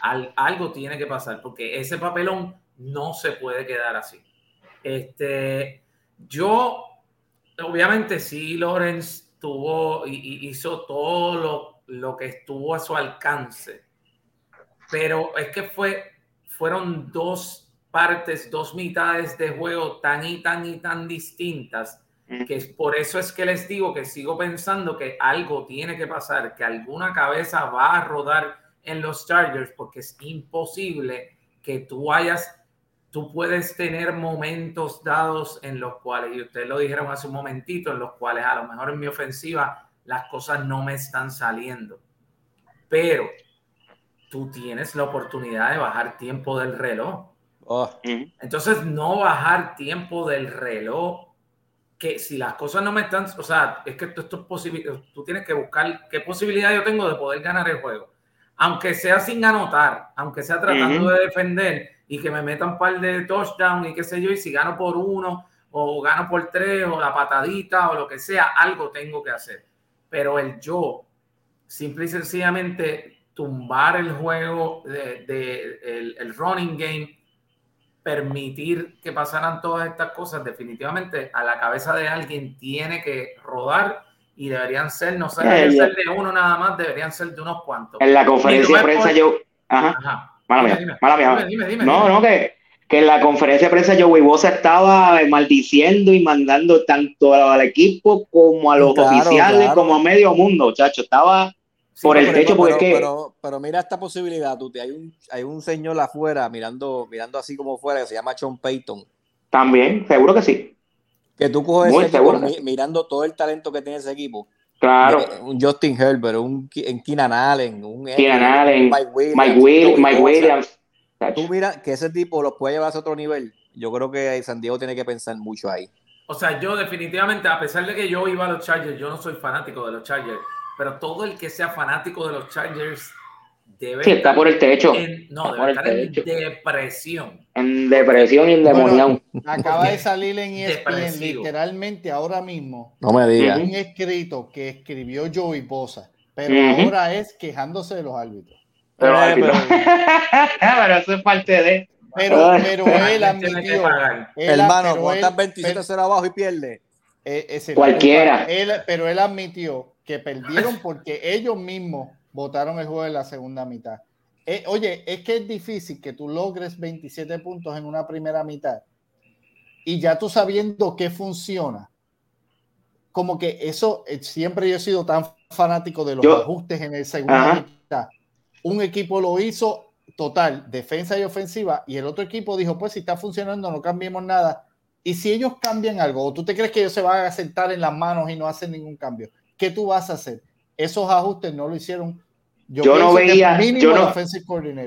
Al- algo tiene que pasar porque ese papelón no se puede quedar así. Este, yo, obviamente, sí, Lorenz tuvo y, y hizo todo lo, lo que estuvo a su alcance, pero es que fue, fueron dos partes, dos mitades de juego tan y tan y tan distintas que es por eso es que les digo que sigo pensando que algo tiene que pasar, que alguna cabeza va a rodar en los Chargers, porque es imposible que tú hayas, tú puedes tener momentos dados en los cuales, y ustedes lo dijeron hace un momentito, en los cuales a lo mejor en mi ofensiva las cosas no me están saliendo, pero tú tienes la oportunidad de bajar tiempo del reloj. Oh. Entonces, no bajar tiempo del reloj, que si las cosas no me están, o sea, es que esto, esto es posible, tú tienes que buscar qué posibilidad yo tengo de poder ganar el juego. Aunque sea sin anotar, aunque sea tratando de defender y que me metan un par de touchdowns y qué sé yo, y si gano por uno o gano por tres o la patadita o lo que sea, algo tengo que hacer. Pero el yo, simple y sencillamente tumbar el juego de, de- el, el running game permitir que pasaran todas estas cosas, definitivamente a la cabeza de alguien tiene que rodar y deberían ser, no sé, ya. ser de uno nada más, deberían ser de unos cuantos. En la conferencia de prensa por- yo... Ajá, Ajá. mala Dime, mía, dime. mala mía. Dime, dime, dime, No, no, que, que en la conferencia de prensa Joey Bosa estaba eh, maldiciendo y mandando tanto al equipo como a los Claro, oficiales, claro. como a medio mundo, chacho. Estaba Sí, por el pero, techo, porque pero, es que... pero, pero mira esta posibilidad, tú, hay un, hay un señor afuera mirando, mirando así como fuera que se llama Sean Payton. También, seguro que sí. Que tú coges Muy ese equipo, mirando todo el talento que tiene ese equipo. Claro. Mira, Un Justin Herbert, un en Keenan Allen, un Keenan Allen, un Mike Williams, Mike, Will. Williams. Tú mira que ese tipo los puede llevar a otro nivel. Yo creo que San Diego tiene que pensar mucho ahí. O sea, yo definitivamente, a pesar de que yo iba a los Chargers, yo no soy fanático de los Chargers, pero todo el que sea fanático de los Chargers debe Sí, está por el techo. en, no, Está debe por el estar en techo. depresión. En depresión y en Bueno. Acaba de salir en E ESPN literalmente ahora mismo No me digas. un escrito que escribió Joey Bosa, pero ahora es quejándose de los árbitros. Pero, Eh, árbitro. pero- pero eso es parte de. Pero, pero él admitió, él- Hermano, él- estás 27-0 abajo y pierdes. Eh, ese- Cualquiera. Él, pero él admitió que perdieron porque ellos mismos votaron el juego en la segunda mitad. Eh, oye, es que es difícil que tú logres 27 puntos en una primera mitad y ya tú sabiendo qué funciona. Como que eso, eh, siempre yo he sido tan fanático de los Yo- ajustes en el segunda Ajá. mitad. Un equipo lo hizo total, defensa y ofensiva, y el otro equipo dijo, pues si está funcionando, no cambiemos nada. Y si ellos cambian algo, tú te crees que ellos se van a sentar en las manos y no hacen ningún cambio, ¿qué tú vas a hacer? Esos ajustes no lo hicieron. Yo no pienso que veía- yo no-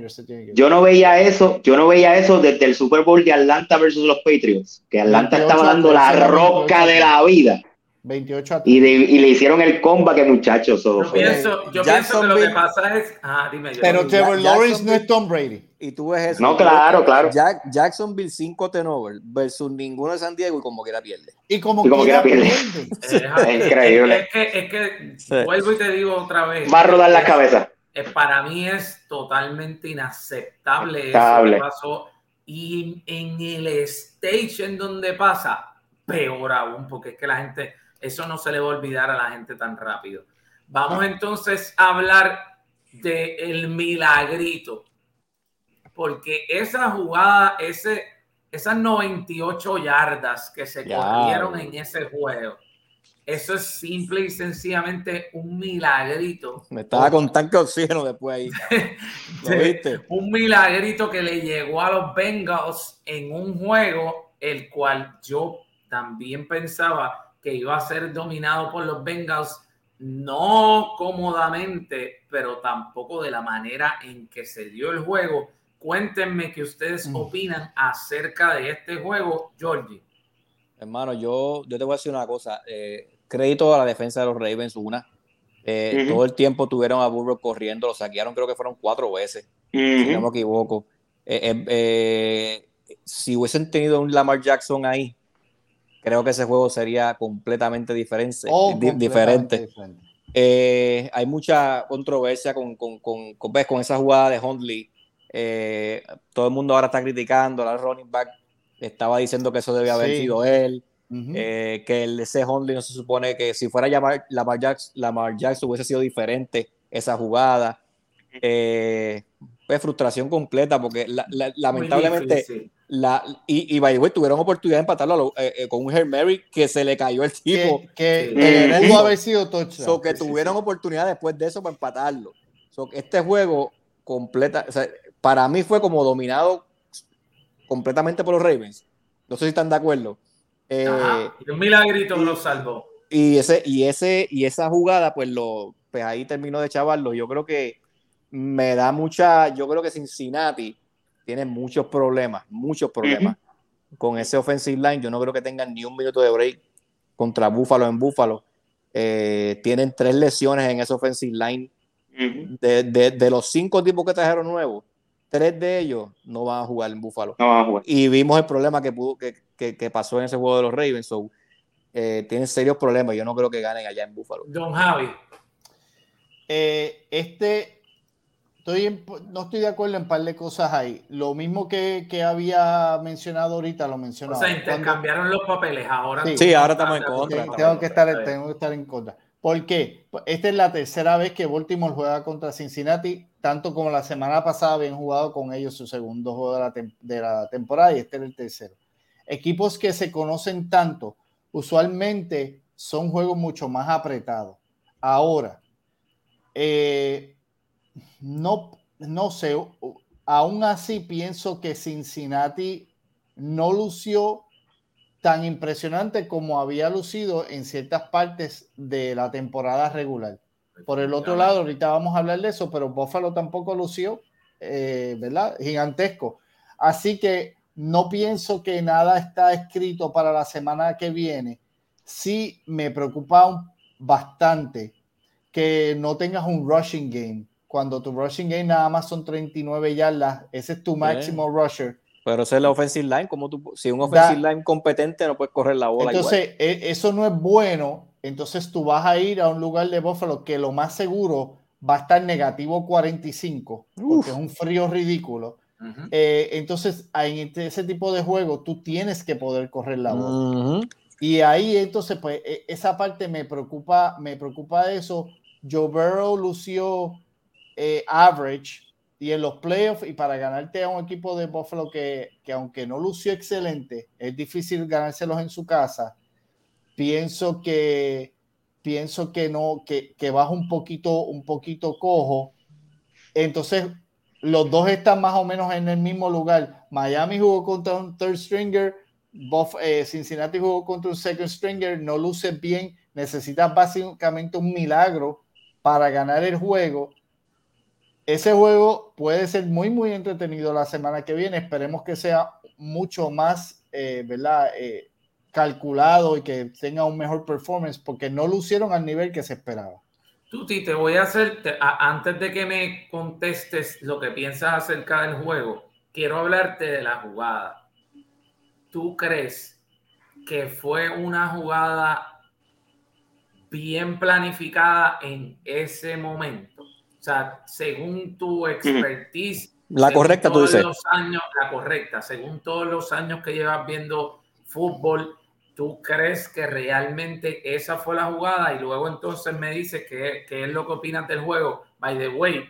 se tiene que Yo no veía eso, yo no veía eso desde el Super Bowl de Atlanta versus los Patriots, que Atlanta 28 estaba dando la roca 28. de la vida 28 a y, de- y le hicieron el comba que muchachos. so, Yo pienso, yo pienso que lo que pasa es. Ah, dime yo. Pero Trevor Lawrence no es Tom Brady. Y tú ves eso. No, claro, claro. Jack- Jacksonville 5 turnovers versus ninguno de San Diego y como quiera pierde. Y como, Y como quiera quiera pierde. pierde. Es, Es increíble. Es que, es que Sí. vuelvo y te digo otra vez. Va a rodar la cabeza. eh, para mí es totalmente inaceptable Inaceptable. eso que pasó. Y en el stage en donde pasa, peor aún, porque es que la gente, eso no se le va a olvidar a la gente tan rápido. Vamos entonces a hablar del el milagrito, porque esa jugada, ese, esas 98 yardas que se Ya. corrieron en ese juego, eso es simple y sencillamente un milagrito. Me estaba con tanque oxígeno después ahí. ¿Lo viste? un milagrito que le llegó a los Bengals en un juego el cual yo también pensaba que iba a ser dominado por los Bengals, no cómodamente, pero tampoco de la manera en que se dio el juego. Cuéntenme qué ustedes Mm. opinan acerca de este juego, Georgie. Hermano, yo, yo te voy a decir una cosa. eh, crédito a la defensa de los Ravens, una. Eh. Todo el tiempo tuvieron a Burrow corriendo, lo saquearon, creo que fueron cuatro veces, si no me equivoco. Eh, eh, eh, si hubiesen tenido un Lamar Jackson ahí, creo que ese juego sería completamente diferente. Oh, di- completamente diferente. diferente. Eh, hay mucha controversia con, con, con, con, ves, con esa jugada de Hundley. Eh, todo el mundo ahora está criticando al running back. Estaba diciendo que eso debía haber Sí. sido él. Eh, que el ese Hundley no se supone que si fuera Lamar, Lamar, Jackson, Lamar Jackson hubiese sido diferente esa jugada. Eh, pues frustración completa porque la- la- lamentablemente difícil. La, y, y by the way, tuvieron oportunidad de empatarlo lo- eh, eh, con un Hail Mary que se le cayó el tipo. que, que- Eh, pudo haber sido touchdown. So, que tuvieron sí. oportunidad después de eso para empatarlo. So, que este juego completa, o sea, para mí fue como dominado completamente por los Ravens. No sé si están de acuerdo. Eh, Ajá, y un milagrito lo salvó. y ese, y ese, y esa jugada, pues lo, pues ahí terminó de chavarlo. Yo creo que me da mucha, yo creo que Cincinnati tiene muchos problemas, muchos problemas con ese offensive line. Yo no creo que tengan ni un minuto de break contra Buffalo en Buffalo. Eh, tienen tres lesiones en ese offensive line. De, de- de los cinco tipos que trajeron nuevos, tres de ellos no van a jugar en Buffalo. No vamos a jugar. Y vimos el problema que, pudo, que, que- que pasó en ese juego de los Ravens. So, eh, tienen serios problemas. Yo no creo que ganen allá en Buffalo. Don Javi. Eh, este, estoy en- no estoy de acuerdo en un par de cosas ahí. Lo mismo que, que había mencionado ahorita, lo O mencionaba. sea, Cuando- intercambiaron los papeles. Ahora Sí. Sí, ahora estamos en contra, Sí, tengo que estar, tengo que estar en contra. ¿Por qué? Esta es la tercera vez que Baltimore juega contra Cincinnati, tanto como la semana pasada habían jugado con ellos su segundo juego de la, tem- de la temporada y este era el tercero. Equipos que se conocen tanto, usualmente son juegos mucho más apretados. Ahora, eh, no, no sé, aún así pienso que Cincinnati no lució tan impresionante como había lucido en ciertas partes de la temporada regular. Por el otro lado, ahorita vamos a hablar de eso, pero Buffalo tampoco lució, eh, ¿verdad? Gigantesco. Así que no pienso que nada está escrito para la semana que viene. Sí me preocupa bastante que no tengas un rushing game. Cuando tu rushing game nada más son 39 yardas, ese es tu máximo rusher. Pero esa es la offensive line. Como tú, si un offensive line competente no puedes correr la bola Entonces, e- eso no es bueno. Entonces, tú vas a ir a un lugar de Buffalo que lo más seguro va a estar negativo 45, Uf. porque es un frío ridículo. Ujú. Eh, entonces, en este- ese tipo de juego, tú tienes que poder correr la bola. igual. Ujú. Y ahí entonces, pues, e, esa parte me preocupa, me preocupa eso. Joe Burrow lució eh, average y en los playoffs y para ganarte a un equipo de Buffalo que, que, aunque no lució excelente, es difícil ganárselos en su casa. Pienso que pienso que no, que, que baja un poquito, un poquito cojo. Entonces, los dos están más o menos en el mismo lugar. Miami jugó contra un third stringer, Buff, eh, Cincinnati jugó contra un second stringer, no luce bien, necesitas básicamente un milagro para ganar el juego ese juego puede ser muy, muy entretenido la semana que viene. Esperemos que sea mucho más, eh, ¿verdad? Eh, calculado y que tenga un mejor performance porque no lucieron al nivel que se esperaba. Tuti, te voy a hacer, antes de que me contestes lo que piensas acerca del juego, quiero hablarte de la jugada. ¿Tú crees que fue una jugada bien planificada en ese momento? Sea, según tu expertise. La correcta, tú dices. Los años, la correcta, según todos los años que llevas viendo fútbol, ¿tú crees que realmente esa fue la jugada? Y luego entonces me dices qué es lo que opinas del juego. By the way,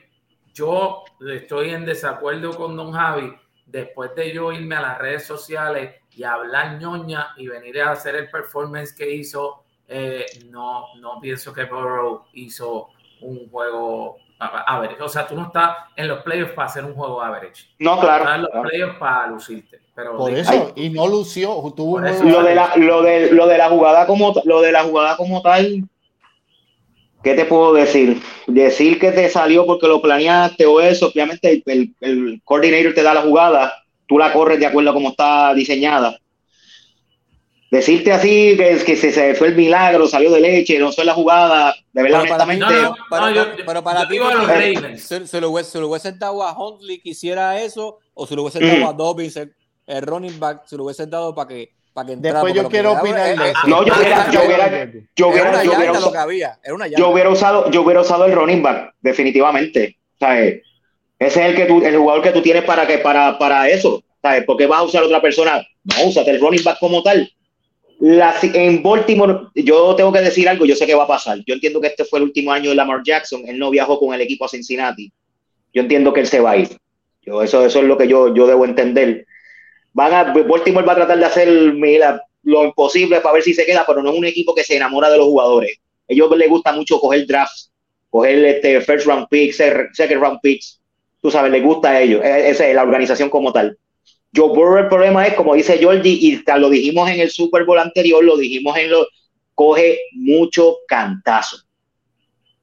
yo estoy en desacuerdo con Don Javi. Después de yo irme a las redes sociales y hablar ñoña y venir a hacer el performance que hizo, eh, no, no pienso que Burrow hizo un juego average. O sea, tú no estás en los playoffs para hacer un juego average. No, claro. Estás en los playoffs para lucirte. Pero Por eso, y no lució. Tuvo lo, de la, lo, de, lo de la jugada como lo de la jugada como tal, ¿qué te puedo decir? Decir que te salió porque lo planeaste o eso, obviamente el, el, el coordinator te da la jugada, tú la corres de acuerdo a cómo está diseñada decirte así que, que se, se, fue el milagro, salió de leche, no fue la jugada, de verdad, pero honestamente. Para mí, no, no, pero para ti, se, se, lo hubiese, se, lo hubiese, dado a Huntley que hiciera eso, o se lo hubiese dado mm. a Dobbins, el, el, running back, se lo hubiese dado para que, para que entrara. Después yo quiero opinar de eso. No, yo hubiera, yo hubiera, yo hubiera, yo hubiera, usado, yo hubiera usado, yo hubiera usado el running back, definitivamente. ¿sabes? Ese es el que tú, el jugador que tú tienes para que, para, para eso. ¿Sabes? ¿Por qué vas a usar a otra persona? No, úsate el running back como tal la, en Baltimore, yo tengo que decir algo, yo sé que va a pasar. Yo entiendo que este fue el último año de Lamar Jackson, él no viajó con el equipo a Cincinnati. Yo entiendo que él se va a ir. Yo, eso, eso es lo que yo, yo debo entender. Van a, Baltimore va a tratar de hacer lo imposible para ver si se queda, pero no es un equipo que se enamora de los jugadores. A ellos les gusta mucho coger drafts, coger este first round picks, second round picks. Tú sabes, les gusta a ellos. Esa es la organización como tal. Joe Burrow el problema es, como dice Jordi, y lo dijimos en el Super Bowl anterior, lo dijimos en lo, coge mucho cantazo.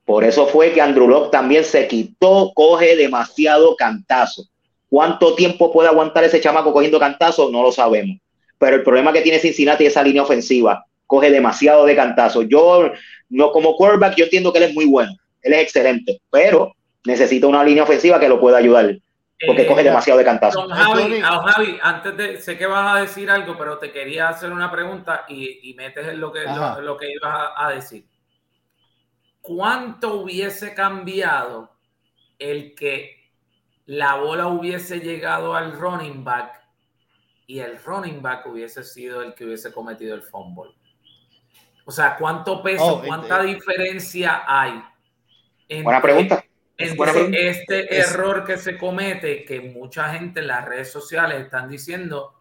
Por eso fue que Andrew Locke también se quitó, coge demasiado cantazo. ¿Cuánto tiempo puede aguantar ese chamaco cogiendo cantazo? No lo sabemos. Pero el problema que tiene Cincinnati es esa línea ofensiva. Coge demasiado de cantazo. Yo, no como quarterback, yo entiendo que él es muy bueno. Él es excelente, pero necesita una línea ofensiva que lo pueda ayudar porque eh, coge demasiado de cantazo. Don Javi, Javi, antes de, sé que vas a decir algo, pero te quería hacer una pregunta y, y metes en lo que, lo, lo, que ibas a, a, decir. ¿Cuánto hubiese cambiado el que la bola hubiese llegado al running back y el running back hubiese sido el que hubiese cometido el fumble? O sea, ¿cuánto peso, oh, cuánta este... diferencia hay? Entre, Buena pregunta entonces, este es, error que se comete, que mucha gente en las redes sociales están diciendo,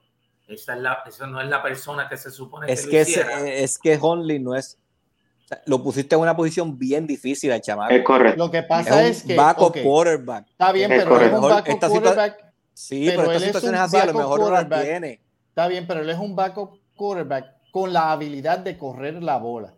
esa, es la, esa no es la persona que se supone es que, que es, es, que Honley no es. Lo pusiste en una posición bien difícil al chamaco. Es correcto. Lo que pasa es, es que. Backup okay. quarterback. Está bien, es pero correcto. es un backup esta quarterback. Sí, pero, pero esta situación es así, a lo mejor no la tiene. Está bien, pero él es un backup quarterback con la habilidad de correr la bola.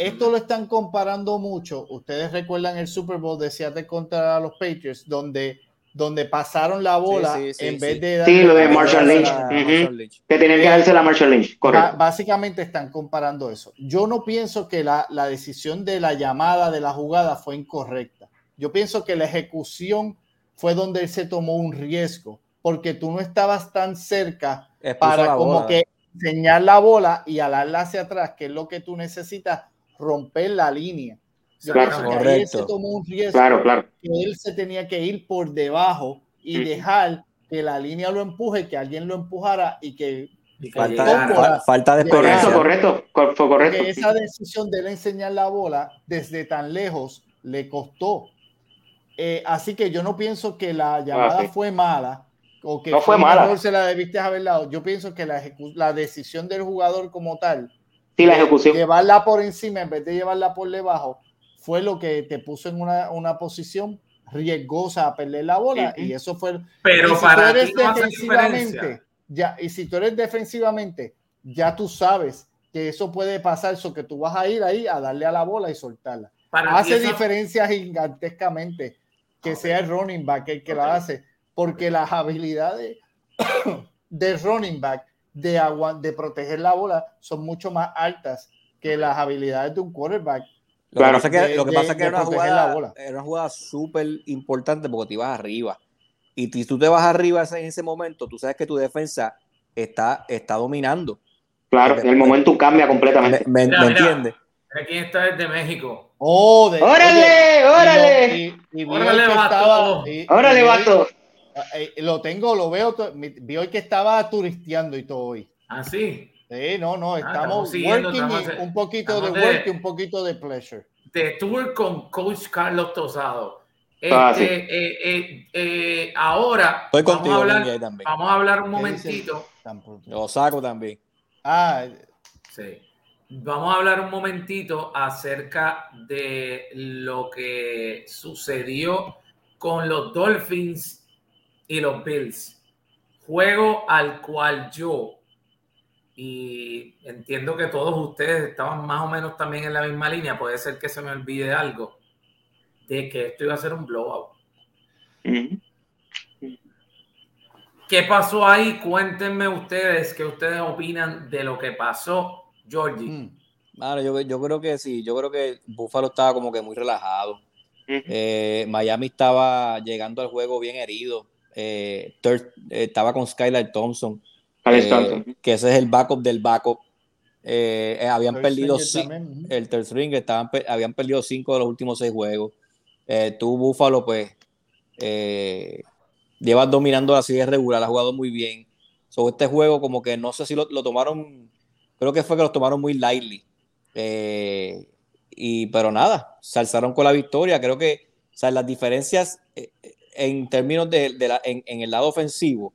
Esto lo están comparando mucho. Ustedes recuerdan el Super Bowl de Seattle contra los Patriots, donde, donde pasaron la bola sí, sí, sí, en vez de. Sí, lo de Marshall Lynch. Uh -huh. Lynch. Que tenían que darse la Marshall Lynch. Correcto. Básicamente están comparando eso. Yo no pienso que la, la decisión de la llamada de la jugada fue incorrecta. Yo pienso que la ejecución fue donde él se tomó un riesgo, porque tú no estabas tan cerca Expuso para como bola. que enseñar la bola y alarla hacia atrás, que es lo que tú necesitas romper la línea. Yo claro, que él se tomó un riesgo claro, claro. que él se tenía que ir por debajo y mm. dejar que la línea lo empuje, que alguien lo empujara y que Falta, fa- falta de Correcto, experiencia. Correcto, correcto, correcto. Esa decisión de él enseñar la bola desde tan lejos le costó. Eh, así que yo no pienso que la llamada Ah, sí. fue mala o que No fue mala. se la debiste haber dado. Yo pienso que la, la decisión del jugador como tal, Sí, la de ejecución. llevarla por encima en vez de llevarla por debajo, fue lo que te puso en una, una posición riesgosa a perder la bola y eso fue Pero si para tú eres no defensivamente, ya, y si tú eres defensivamente, ya tú sabes que eso puede pasar, eso que tú vas a ir ahí a darle a la bola y soltarla. Para Hace eso- diferencia gigantescamente que sea el running back el que Ok. la hace, porque las habilidades de running back de, agua, de proteger la bola son mucho más altas que las habilidades de un quarterback. Lo que Claro. pasa es que, De- lo que, de- pasa que era, una proteger la jugada, bola. era una jugada súper importante porque te ibas arriba. Y si tú te vas arriba en ese momento, tú sabes que tu defensa está, está dominando. Claro, el momento cambia completamente. ¿Me, me- Mira, me mira. entiendes? Mira quién está desde México. Oh, de- ¡Órale! oye, ¡Órale! y, y vi Órale, que vato. Órale, vato. Eh, lo tengo, lo veo. Vi hoy que estaba turisteando y todo hoy. Así. Sí, no, no, estamos estamos siguiendo, working estamos y un poquito de estamos work y un poquito de pleasure. De tour con Coach Carlos Tosado. Ah, Este, sí. eh, eh, eh, ahora Estoy vamos, contigo, a hablar, también. vamos a hablar un momentito. Lo saco también. Ah, Sí. Vamos a hablar un momentito acerca de lo que sucedió con los Dolphins y los Bills. Juego al cual yo, y entiendo que todos ustedes estaban más o menos también en la misma línea, puede ser que se me olvide algo, de que esto iba a ser un blowout. ¿Qué pasó ahí? Cuéntenme ustedes qué ustedes opinan de lo que pasó, Georgie. mm, yo, yo creo que sí, yo creo que Buffalo estaba como que muy relajado. Eh, Miami estaba llegando al juego bien herido. Eh, Third- eh, estaba con Skylar Thompson, eh, que ese es el backup del backup. Eh, eh, habían Third perdido stringer ci- también, ujú. el third string, estaban, habían perdido cinco de los últimos seis juegos. Eh, tú, Buffalo, pues, eh, llevas dominando la serie regular, ha jugado muy bien. Sobre este juego, como que no sé si lo, lo tomaron, creo que fue que los tomaron muy lightly. Eh, y, pero nada, se alzaron con la victoria. Creo que o sea, las diferencias en términos de, de la, en, en el lado ofensivo,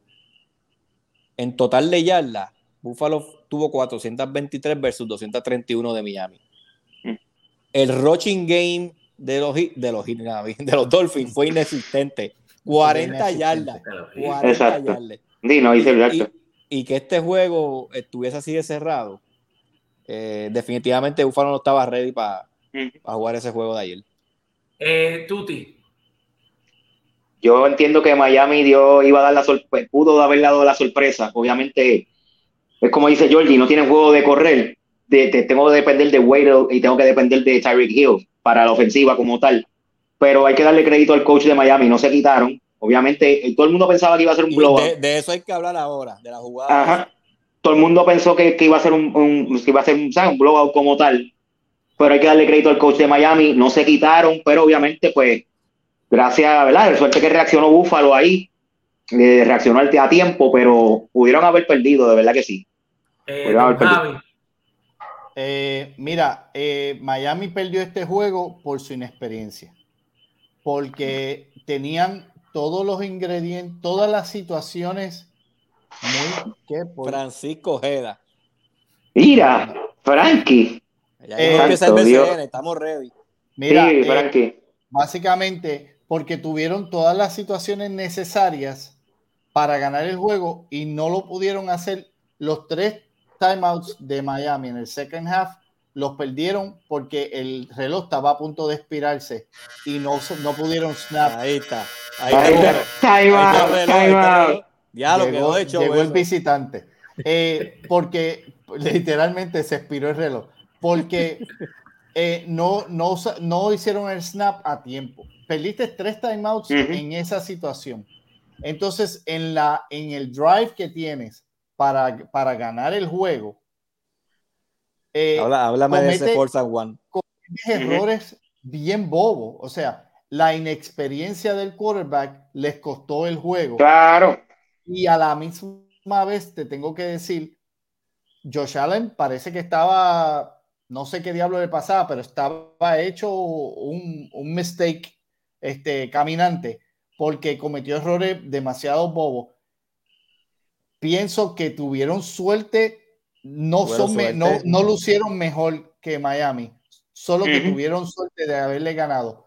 en total de yardas, Buffalo tuvo 423 versus 231 de Miami. Mm. El rushing game de los, de los, de los Dolphins fue inexistente. 40 Inexistente. yardas. Pero, 40 Exacto. yardas. Y, que este juego estuviese así de cerrado, eh, definitivamente Buffalo no estaba ready para Ujú. jugar ese juego de ayer. Eh, Tuti, Yo entiendo que Miami dio, iba a dar la sorpresa, pudo haber dado la sorpresa. Obviamente, es como dice Georgie, no tienen juego de correr. De, de- tengo que depender de Waddle y tengo que depender de Tyreek Hill para la ofensiva como tal. Pero hay que darle crédito al coach de Miami, no se quitaron. Obviamente, eh, todo el mundo pensaba que iba a ser un blowout. de, de eso hay que hablar ahora, de la jugada. Ajá. Todo el mundo pensó que, que iba a ser un, un- que iba a ser un blowout como tal. Pero hay que darle crédito al coach de Miami. No se quitaron, pero obviamente, pues, gracias, ¿verdad? De suerte que reaccionó Búfalo ahí. eh, reaccionó al- a tiempo, pero pudieron haber perdido, de verdad que sí. eh, Eh, mira, eh, Miami perdió este juego por su inexperiencia, porque tenían todos los ingredientes, todas las situaciones muy... ¿qué? Por- Francisco Ojeda. Mira, Frankie. Ya Eh, que empieza el Santo Dios. BCN, estamos ready. Mira, sí, eh, Frankie. básicamente porque tuvieron todas las situaciones necesarias para ganar el juego y no lo pudieron hacer. Los tres timeouts de Miami en el second half los perdieron porque el reloj estaba a punto de expirarse y no, no pudieron snap. Ahí está. Ahí Ahí está. Time. Ya lo llegó quedó hecho. llegó el visitante. Eh, porque literalmente se expiró el reloj. Porque eh, no, no, no hicieron el snap a tiempo. Perdiste tres timeouts en esa situación. Entonces, en, la, en el drive que tienes para, para ganar el juego, eh, Habla- háblame de ese and One. errores bien bobos. O sea, la inexperiencia del quarterback les costó el juego. Claro. Y a la misma vez te tengo que decir Josh Allen parece que estaba, no sé qué diablo le pasaba, pero estaba hecho un, un mistake este, caminante porque cometió errores demasiado bobos. Pienso que tuvieron suerte, no, Tuvieron son suerte. no, no lucieron mejor que Miami, solo que tuvieron suerte de haberle ganado.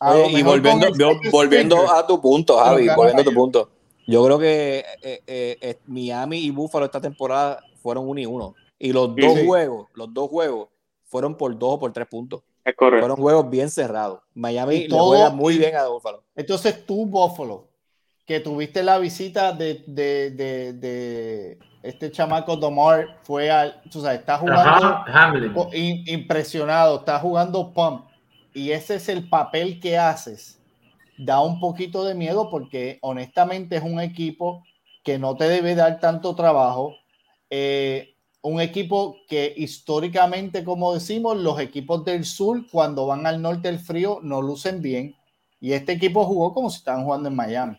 A Oye, lo y volviendo, volviendo a tu punto, Javi, volviendo a tu Miami. punto. Yo creo que eh, eh, eh, Miami y Buffalo esta temporada fueron uno y uno. Y los Sí, dos sí. juegos, los dos juegos fueron por dos o por tres puntos. Es correcto. Fueron juegos bien cerrados. Miami Y le todo- juega muy bien a Buffalo. Entonces tú, Buffalo, que tuviste la visita de, de, de, de este chamaco Domar, fue al, tú sabes, está jugando Ajá, in- impresionado, está jugando pump y ese es el papel que haces. Da un poquito de miedo porque honestamente es un equipo que no te debe dar tanto trabajo. Eh, un equipo que históricamente, como decimos, los equipos del sur cuando van al norte del frío no lucen bien y este equipo jugó como si estaban jugando en Miami.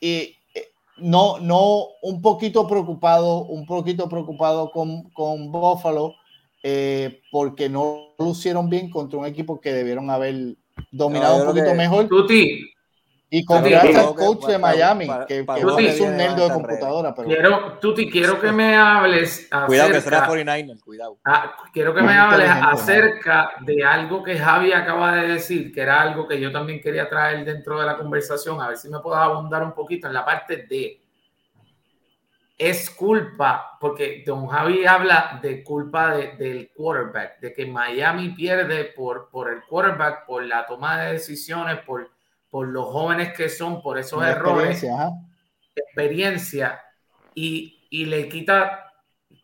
Y eh, no, no, un poquito preocupado, un poquito preocupado con, con Buffalo eh, porque no lucieron bien contra un equipo que debieron haber dominado No, un poquito que- mejor. Tuti, Y mí, al coach de Miami, para- que, para que lo que es un nerd de computadora. Pero quiero, Tuti, quiero que me hables Cuidado que será acerca, 49 cuidado. ah, quiero que Muy me hables acerca de algo que Javi acaba de decir, que era algo que yo también quería traer dentro de la conversación, a ver si me puedes abundar un poquito en la parte de es culpa, porque don Javi habla de culpa de- del quarterback, de que Miami pierde por, por el quarterback, por la toma de decisiones, por, por los jóvenes que son, por esos errores, experiencia, y, y le quita,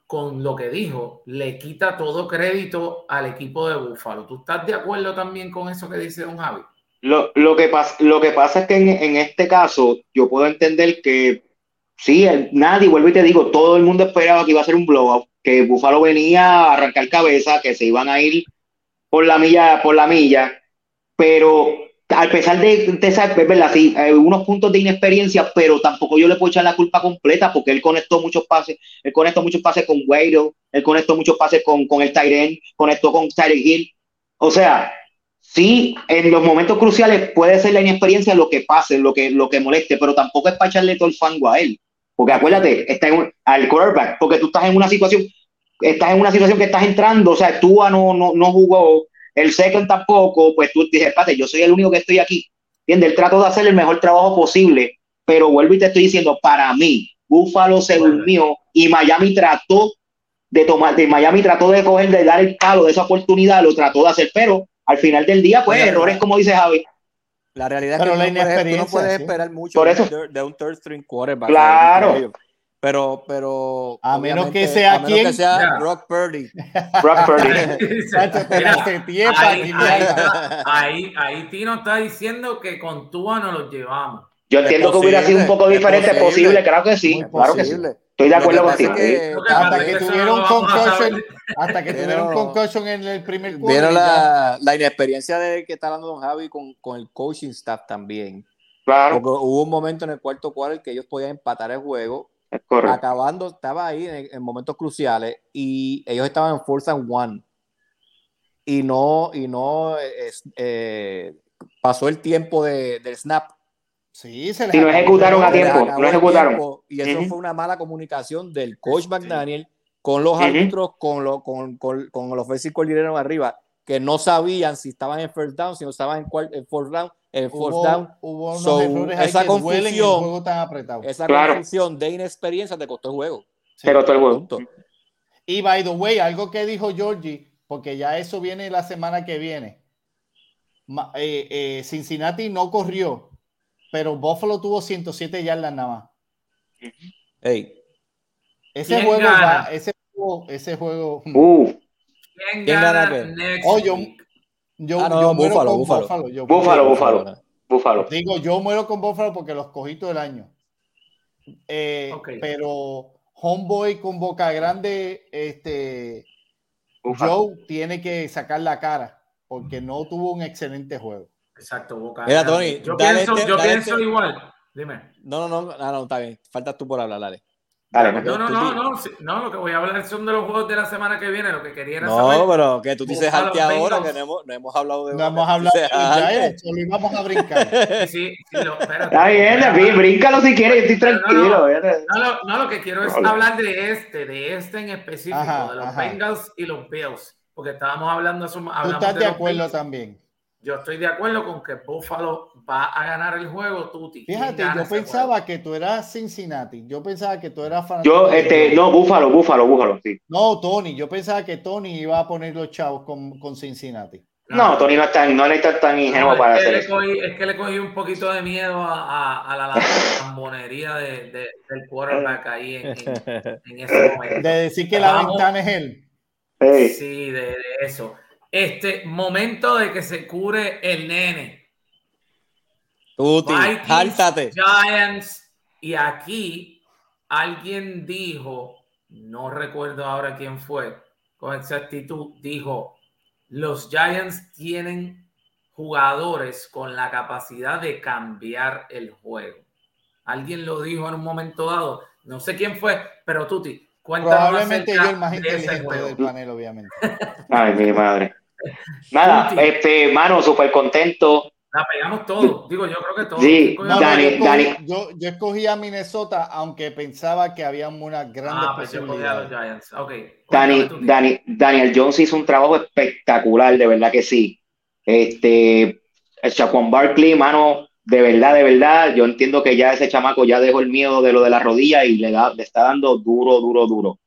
con lo que dijo, le quita todo crédito al equipo de Búfalo. ¿Tú estás de acuerdo también con eso que dice don Javi? Lo, lo que pasa, lo que pasa es que en, en este caso yo puedo entender que sí, el- nadie, vuelvo y te digo, todo el mundo esperaba que iba a ser un blowout, que Buffalo venía a arrancar cabeza, que se iban a ir por la milla, por la milla, pero a pesar de, de esa, es verdad, sí, hay unos puntos de inexperiencia, pero tampoco yo le puedo echar la culpa completa porque él conectó muchos pases, él conectó muchos pases con Waddle, él conectó muchos pases con, con el Tyren, conectó con Tyreek Hill, o sea, sí, en los momentos cruciales puede ser la inexperiencia lo que pase, lo que, lo que moleste, pero tampoco es para echarle todo el fango a él. Porque acuérdate, está en un- al quarterback, porque tú estás en una situación, estás en una situación que estás entrando, o sea, Tua no, no, no jugó, el second tampoco, pues tú dices, espérate, yo soy el único que estoy aquí. ¿Entiendes? Él trató de hacer el mejor trabajo posible, pero vuelvo y te estoy diciendo, para mí, Buffalo se durmió y Miami trató de tomar, de Miami trató de coger, de dar el palo de esa oportunidad, lo trató de hacer, pero al final del día, pues, Mira, errores como dice Javi. La realidad Pero es que tú no puedes, tú no sí. esperar mucho Por de, eso. un third- de un third string quarterback. Claro. Pero, pero. A menos que sea a menos quién. que sea Ya. Brock Purdy. Brock Purdy. Mira, ahí, ahí, ahí, ahí Tino está diciendo que con Tua nos los llevamos. Yo entiendo que hubiera sido un poco diferente, es posible. posible, claro que sí, claro que sí. Estoy de acuerdo contigo. que hasta que tuvieron no concussion, hasta que tuvieron concussion en el primer quarter. Vieron la, la inexperiencia de que está hablando Don Javi con, con el coaching staff también. Claro, Porque hubo un momento en el cuarto cuarto que ellos podían empatar el juego, correcto. acabando, estaba ahí en, en momentos cruciales y ellos estaban en force and one. Y no, y no eh, es- eh, pasó el tiempo de, del snap. Sí, se les Sí, no acabó ejecutaron a tiempo, el ejecutaron. tiempo, y eso fue una mala comunicación del coach McDaniel con los árbitros, con, lo, con, con, con los offensive arriba, que no sabían si estaban en first down, si no estaban en, en fourth down, fourth Hubo, down. hubo unos So, errores esa que en el confusión- juego tan apretado. Esa Claro. confusión de inexperiencia te costó el juego. Sí. Pero todo el juego. Punto. Y by the way, algo que dijo Georgie, porque ya eso viene la semana que viene. Eh, eh, Cincinnati no corrió, pero Buffalo tuvo 107 yardas nada más. Hey, Ese ¿Quién juego gana? va, ese juego, ese juego. Uf, ¿Quién ¿Quién gana gana qué? next Oh, yo- week? Yo, Ah, no, yo muero con Buffalo. Buffalo. yo Buffalo, muero- Buffalo. Búfalo. Digo, yo muero con Buffalo porque los cogí todo el año. Eh, Ok. Pero Homeboy con Boca Grande, este, Búfalo. Joe tiene que sacar la cara porque no tuvo un excelente juego. Exacto, Boca. Mira, Grande. Tony, yo pienso, este- yo pienso este- igual. Dime. no, no, no, no, no, está bien. Faltas tú por hablar, dale. Dale, No, no, no, no, no, lo que voy a hablar son de los juegos de la semana que viene, lo que quería era No, saber. pero que tú dices arte ahora, que no hemos, no hemos hablado de No hemos hablado de Giants, solo íbamos a brincar. Sí, sí, espérate, Está bien. David, bríncalo si quieres, yo estoy no, tranquilo. no. No, lo, no, lo que quiero es hablar de este, de este en específico, Ajá, de los ajá. Bengals y los Bills, porque estábamos hablando, hace- Tú hablamos estás de acuerdo Bills. también. Yo estoy de acuerdo con que Buffalo va a ganar el juego, Tuti. ¿Quién Fíjate, yo pensaba juego? que tú eras Cincinnati. Yo pensaba que tú eras fanático. Yo, este, no, búfalo, búfalo, búfalo, sí. No, Tony. Yo pensaba que Tony iba a poner los chavos con, con Cincinnati. No, Tony no es tan, no está tan ingenuo No, para hacer le eso. cogí, es que le cogí un poquito de miedo a, a- a la lambonería de, de- del quarterback ahí en, en- en ese momento. De decir que la Vamos. ventana es él. Sí, de, de eso. Este momento de que se cure el nene. Tuti, Vikings. Giants. Y aquí alguien dijo, no recuerdo ahora quién fue, con exactitud, dijo, los Giants tienen jugadores con la capacidad de cambiar el juego. Alguien lo dijo en un momento dado, no sé quién fue, pero Tuti, cuéntanos Probablemente yo el más inteligente del panel, obviamente. Ay, mi madre. Nada, Tuti. este, mano, súper contento. La pegamos todos, digo, yo creo que todos. Sí, ¿Quién cogió No, Dani, yo, escogí, Dani. yo, yo escogí a Minnesota, aunque pensaba que había unas grandes Ah, pues yo cogí a los posibilidades. Giants. Ok. Dani. Dani, Daniel Jones hizo un trabajo espectacular, de verdad que sí. Este, el Shaquan Barkley, mano, de verdad, de verdad, yo entiendo que ya ese chamaco ya dejó el miedo de lo de la rodilla y le, da, le está dando duro, duro, duro.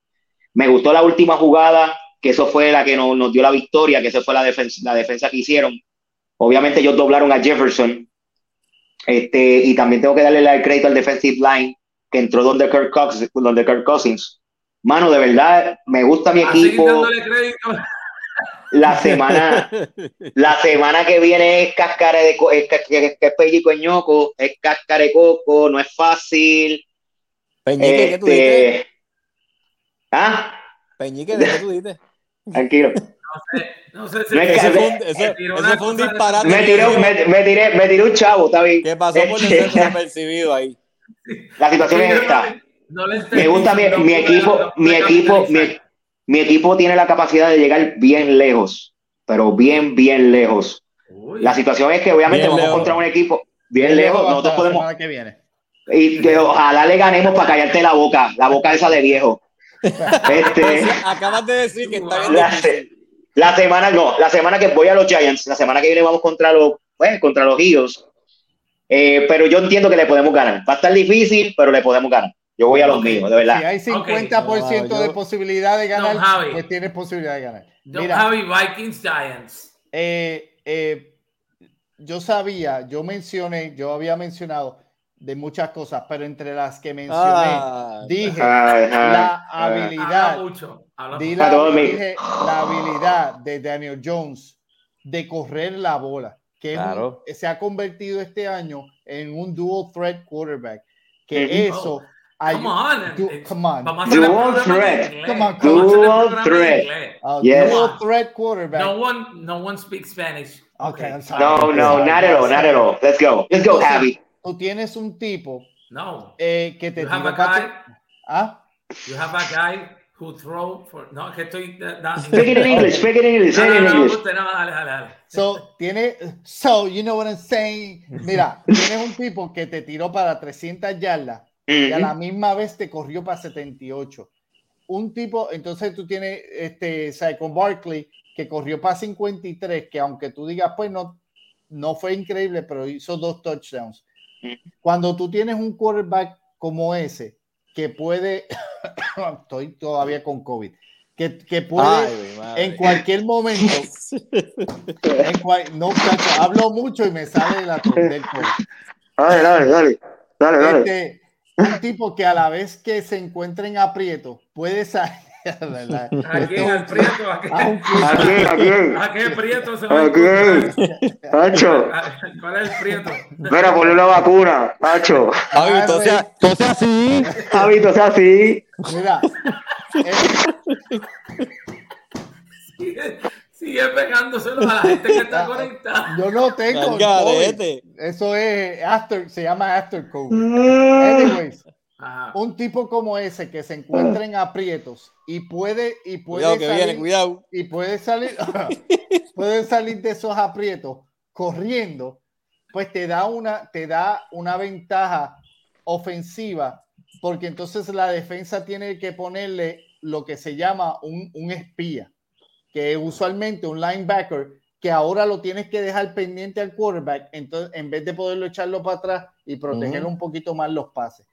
Me gustó la última jugada, que eso fue la que nos, nos dio la victoria, que esa fue la defensa, la defensa que hicieron. Obviamente ellos doblaron a Jefferson. Este, y también tengo que darle el crédito al defensive line, que entró donde Kirk, Cox- donde Kirk Cousins. Mano, de verdad, me gusta mi A seguir equipo. La semana, la semana que viene es cáscara de co- es, es, es pellico en ñoco, es cáscara de coco, no es fácil. Peñique, ¿qué tú dices? Este, ah, Peñique, ¿de qué tú dices? tranquilo. No sé, no sé si fue un, me fue un de- disparate. Me tiré, me, me tiré, me tiré un chavo, está bien. ¿Qué pasó por Este, el desapercibido ahí? La situación es esta. No Me gusta mi, mi equipo, mi equipo, mi, mi equipo tiene la capacidad de llegar bien lejos, pero bien, bien lejos. Uy, La situación es que obviamente Bien vamos lejos. contra un equipo bien lejos, hasta nosotros podemos, semana que viene. y que ojalá le ganemos para callarte la boca, la boca esa de viejo. Este, Acabas de decir que está bien la, semana, no, la semana que voy a los Giants, la semana que viene vamos contra los, pues, contra los Eagles. Eh, pero yo entiendo que le podemos ganar. Va a estar difícil, pero le podemos ganar. Yo voy a los Ok. míos, de verdad. Si hay 50% No, yo- de posibilidad de ganar, Don Javi. pues tienes posibilidad de ganar. Don Mira, Javi, Vikings Giants. eh, eh, yo sabía, yo mencioné, yo había mencionado de muchas cosas, pero entre las que mencioné, Ah, dije Ajá, la ajá. habilidad, mucho. Di la, dije la habilidad de Daniel Jones de correr la bola, que es un- Claro. se ha convertido este año en un dual threat quarterback, que Ujú. eso Come ayu- on. du- eh, come on. Dual threat. Come on, dual threat. a Yes. dual threat quarterback. No one, no one speaks Spanish. Okay, I'm sorry. No, no, not at all, not at all. Let's go. Let's go, Javi. Tú tienes un tipo No. eh, que te You have a guy, ¿Ah? you have a guy who throw for, no, que estoy, Speak it in English, speak it in English, No, no, in no, English. usted no, dale, dale, dale. So, tiene, so, you know what I'm saying. Mira, tienes un tipo que te tiró para 300 yardas y a la misma vez te corrió para 78. Un tipo, entonces tú tienes, este, o sea, con Barkley, que corrió para 53, que aunque tú digas, pues no, no fue increíble, pero hizo dos touchdowns. Ujú. Cuando tú tienes un quarterback como ese, que puede, estoy todavía con COVID, que, que puede Ay, en cualquier momento, en cual- no, muchacho, hablo mucho y me sale la del COVID. Dale, dale, dale. Dale, dale. Este, un tipo que a la vez que se encuentra en aprieto puede salir. ¿A quién? ¿Al Prieto? ¿A quién? ¿A quién? ¿A qué Prieto se va a ¿A quién? Hacho. ¿Cuál es el Prieto? Mira, ponle una vacuna, Hacho. Javi, entonces, entonces así. Javito, o sea, sí. Mira, eh, Sigue, sigue pegándoselo a la gente que está conectada. yo no tengo. Eso es after, se llama after COVID. Anyways, Ajá. un tipo como ese que se encuentra en aprietos y puede y puede Cuidado que salir, viene, cuidado. y puede salir puede salir de esos aprietos corriendo, pues te da una te da una ventaja ofensiva porque entonces la defensa tiene que ponerle lo que se llama un, un espía, que es usualmente un linebacker que ahora lo tienes que dejar pendiente al quarterback, entonces en vez de poderlo echarlo para atrás y protegerlo Ujú. un poquito más los pases.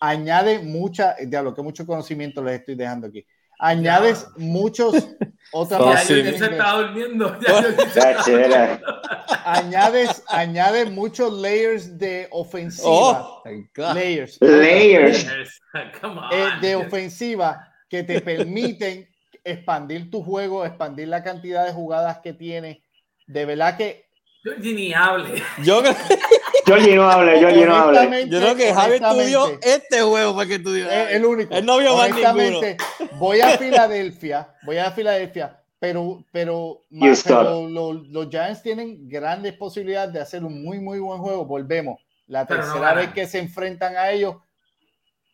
Añade mucha, de lo que mucho conocimiento les estoy dejando aquí. Añades Ya. muchos otras Oh, sí. yo se estaba durmiendo. Ya yo chévere. añades, añades muchos layers de ofensiva. Oh, my God. layers. Layers. Come on. eh, de ofensiva que te permiten expandir tu juego, expandir la cantidad de jugadas que tienes. De verdad que Georgie ni hable. Yo, Georgie no habla, Georgie no habla. yo creo que Javi estudió este juego para que estudió. es el único. Él no vio más Honestamente, voy a Filadelfia, voy a Filadelfia, pero, pero, ma- Houston. pero lo- los Giants tienen grandes posibilidades de hacer un muy, muy buen juego. Volvemos. La Pero no tercera ganan. vez que se enfrentan a ellos,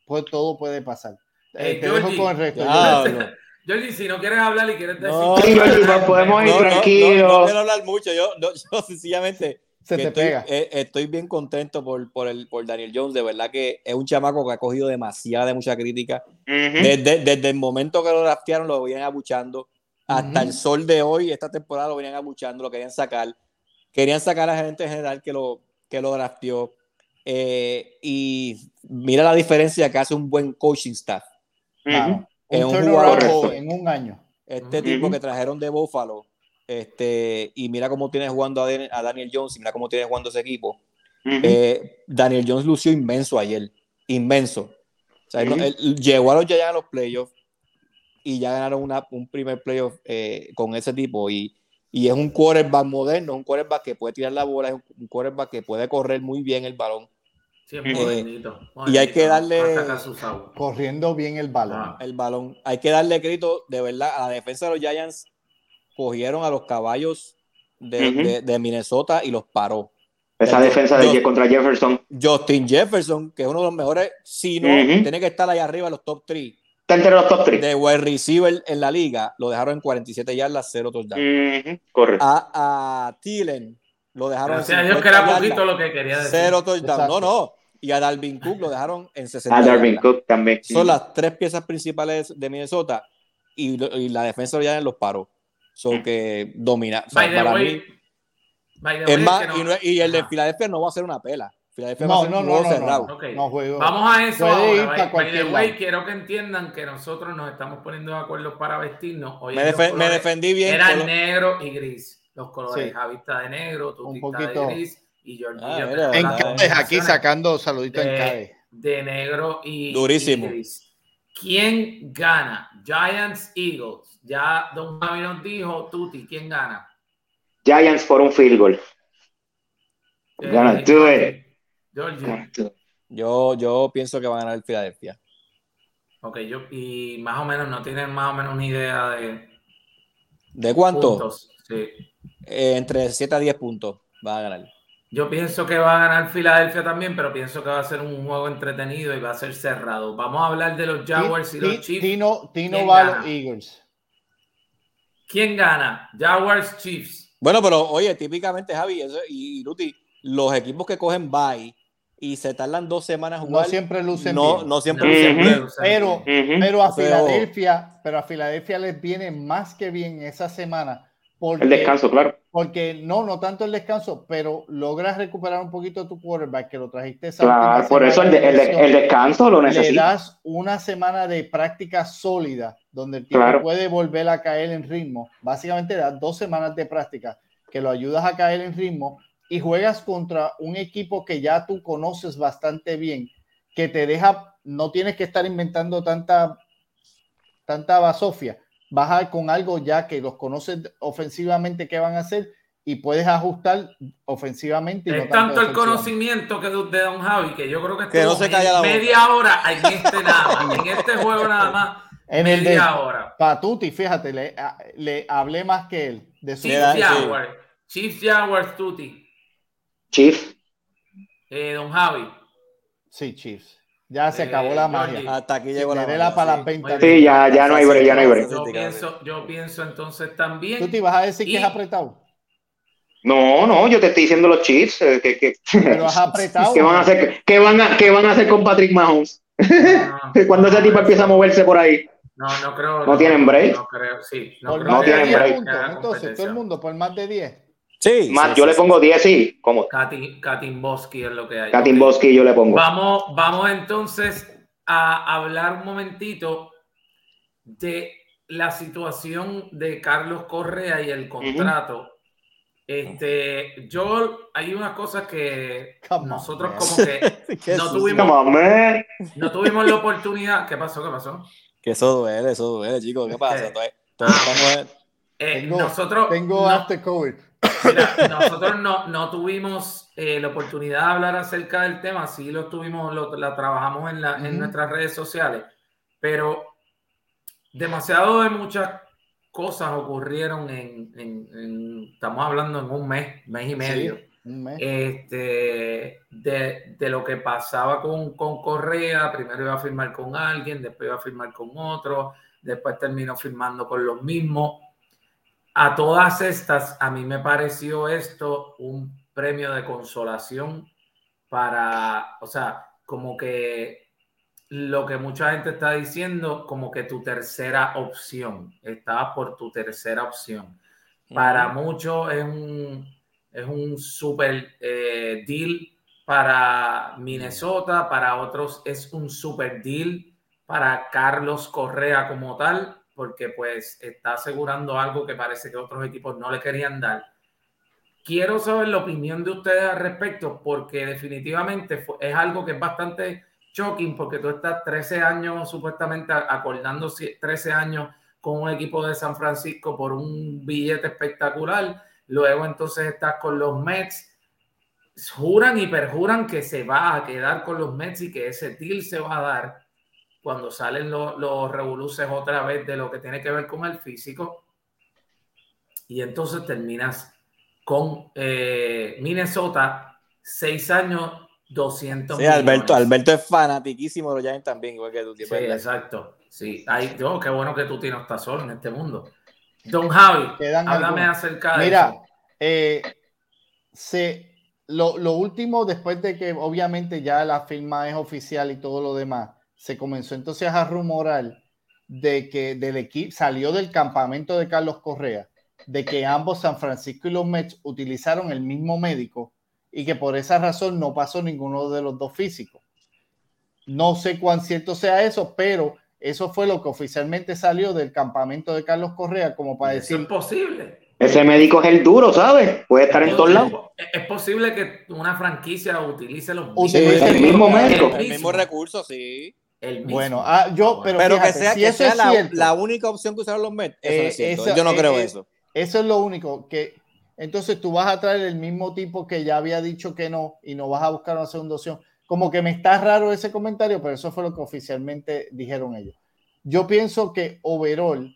pues todo puede pasar. Eh, Eh, te dejo Georgie. con el resto. Diablo. Georgie, si no quieres hablar y quieres decir. No. Georgie, podemos ir No, no, no, tranquilos. no quiero hablar mucho. Yo, no, yo sencillamente Se que te estoy, pega. eh, estoy bien contento por, por, el, por Daniel Jones. De verdad que es un chamaco que ha cogido demasiada, mucha crítica. Desde, desde el momento que lo draftearon, lo venían abuchando. Hasta el sol de hoy, esta temporada, lo venían abuchando, lo querían sacar. Querían sacar a la gente general que lo, que lo drafteó. Eh, y mira la diferencia que hace un buen coaching staff. Un jugador- en un año. Este tipo que trajeron de Buffalo, este, y mira cómo tiene jugando a, Dan- a Daniel Jones, y mira cómo tiene jugando ese equipo. Ujú. Eh, Daniel Jones lució inmenso ayer, inmenso. O sea, él él llegó a los Giants a los playoffs y ya ganaron una- un primer playoff eh, con ese tipo. Y, y es un quarterback moderno, un quarterback que puede tirar la bola, es un, un quarterback que puede correr muy bien el balón. Sí, es Eh, y hay que darle-. Corriendo bien el balón. Ah. el balón. Hay que darle crédito, de verdad, a la defensa de los Giants. Cogieron a los caballos de, Ujú. de- de Minnesota y los paró. Esa defensa de Je- contra Jefferson. Justin Jefferson, que es uno de los mejores, si no, Ujú. tiene que estar ahí arriba en los top 3 Está entre los top 3. de wide receiver en la liga. Lo dejaron en 47 yardas, 0 touchdown. Correcto. A, a Thielen lo dejaron Gracias a en Dios 50 que era yardas, poquito lo que quería decir. 0 touchdown. Exacto. No, no. Y a Dalvin Cook lo dejaron en 60 A Darwin yardas. Cook también. Son las tres piezas principales de Minnesota y, y la defensa ya los paró. So que domina. O sea, By the para way, mí, by the es way, más, que no- y, el de Ajá. Filadelfia no va a ser una pela. Filadelfia va No, a ser no, un no, juego no, no, cerrado. Ok. No juego. Vamos a eso Puede ahora. ir by- the way, lado. quiero que entiendan que nosotros nos estamos poniendo de acuerdo para vestirnos. Hoy Me, los defe- me colores defendí bien. Eran con lo- negro y gris. Los colores. Sí. Javi está de negro, tú Un poquito. de gris y Georgie Ah, yo mira, En ah, Cádiz, aquí sacando saluditos en de, Cádiz. de negro y, Durísimo. y gris. ¿Quién gana? Giants, Eagles. Ya Don Javi nos dijo, Tuti, ¿quién gana? Giants por un field goal. Eh, Gana, do it. Yo, yo pienso que va a ganar el Filadelfia. Ok, yo, y más o menos, no tienen más o menos una idea de ¿De cuánto? puntos. Sí. Eh, entre 7 a 10 puntos va a ganar. Yo pienso que va a ganar Filadelfia también, pero pienso que va a ser un juego entretenido y va a ser cerrado. Vamos a hablar de los Jaguars y los Chiefs. Tino, Tino ¿Quién va a los Eagles. ¿Quién gana? Jaguars, Chiefs. Bueno, pero oye, típicamente Javi eso- y Luti, los equipos que cogen bye y se tardan dos semanas a No siempre lucen no, bien. no siempre No, lucen bien. Pero, pero a Filadelfia, pero a Filadelfia les viene más que bien esa semana. Porque, El descanso, claro. Porque no, no tanto el descanso, pero logras recuperar un poquito tu quarterback que lo trajiste esa Claro, por eso el, de- el el descanso lo le necesita. das una semana de práctica sólida donde el tipo Claro. puede volver a caer en ritmo. Básicamente das dos semanas de práctica que lo ayudas a caer en ritmo y juegas contra un equipo que ya tú conoces bastante bien, que te deja, no tienes que estar inventando tanta, tanta basofia. Vas a- con algo ya que los conoces ofensivamente que van a hacer y puedes ajustar ofensivamente. y no Es tanto el conocimiento que de Don Javi que yo creo que, Que no estuvo se calla la boca. media hora en este nada en este juego nada más, En el de media hora. Patuti, fíjate, le, a- le hablé más que él. De su sí. Jaguars, Chiefs Jaguars, Tuti, Chief, eh, Don Javi. Sí, Chiefs. Ya se acabó la Eh, magia. Hasta aquí llegó la magia, para sí. las ventas. Sí, ya, ya no hay break, ya no hay break. Yo pienso, yo pienso entonces ¿Tú también. te ibas a decir Y- que es apretado? No, no, yo te estoy diciendo los chips. eh, que, que, Pero has apretado. ¿Qué van a hacer, qué van a, qué van a hacer con Patrick Mahomes? No, Cuando ese no, tipo empieza a moverse por ahí. No, no creo. ¿No tienen break? No creo, sí. No tienen haya- 10 break. Entonces, todo el mundo por más de 10. Sí, Más, sí, yo sí, le pongo 10, sí, como Katin, Katimboski es lo que hay. Katimboski yo le pongo. Vamos, vamos entonces a hablar un momentito de la situación de Carlos Correa y el contrato. Este, yo hay unas cosas que Come nosotros como que no tuvimos, on, no tuvimos la oportunidad. ¿Qué pasó? ¿Qué pasó? Que eso duele, eso duele, chicos. ¿Qué pasa? Estamos- Eh, Tengo- nosotros Tengo no- after COVID. Mira, nosotros no, no tuvimos eh, la oportunidad de hablar acerca del tema, sí lo tuvimos, lo, la trabajamos en, la, en nuestras redes sociales, pero demasiado de muchas cosas ocurrieron en, en- en- estamos hablando en un mes, mes y medio, Un mes. este, de, de lo que pasaba con, con Correa, primero iba a firmar con alguien, después iba a firmar con otro, después terminó firmando con los mismos a todas estas, a mí me pareció esto un premio de consolación para, o sea, como que lo que mucha gente está diciendo, como que tu tercera opción, estabas por tu tercera opción. Para muchos es un, es un super eh, deal para Minnesota, para otros es un super deal para Carlos Correa como tal, porque pues está asegurando algo que parece que otros equipos no le querían dar. Quiero saber la opinión de ustedes al respecto, porque definitivamente es algo que es bastante shocking, porque tú estás 13 años, supuestamente acordando si- 13 años con un equipo de San Francisco por un billete espectacular, luego entonces estás con los Mets, juran y perjuran que se va a quedar con los Mets y que ese deal se va a dar cuando salen los, los revoluces otra vez de lo que tiene que ver con el físico. Y entonces terminas con eh, Minnesota, seis años, 200 Sí, Alberto, millones. Alberto es fanatiquísimo de los Giants también, igual que tú. Sí, exacto. Sí, Ay, Dios, qué bueno que tú tienes estás solo en este mundo. Don Javi, Quedan háblame algunos. acerca de Mira, eso. eh, se, lo, lo último, después de que obviamente ya la firma es oficial y todo lo demás, se comenzó entonces a rumorar de que del equipo salió del campamento de Carlos Correa, de que ambos San Francisco y los Mets utilizaron el mismo médico y que por esa razón no pasó ninguno de los dos físicos. No sé cuán cierto sea eso, pero eso fue lo que oficialmente salió del campamento de Carlos Correa, como para decir, es posible. Ese médico es el duro, ¿sabes? Puede estar en todos lados. Es posible que una franquicia utilice los Utilice mismos- el mismo médico. El mismo recurso, sí. El mismo. Bueno, ah, yo, pero, Pero, que fíjate, sea, si que eso sea es la, cierto, la única opción que usaron los Mets, eso no Eh, es cierto. eso- Yo no eh, creo eh, eso. eso es lo único que entonces tú vas a traer el mismo tipo que ya había dicho que no y no vas a buscar una segunda opción. Como que me está raro ese comentario, pero eso fue lo que oficialmente dijeron ellos. Yo pienso que overall,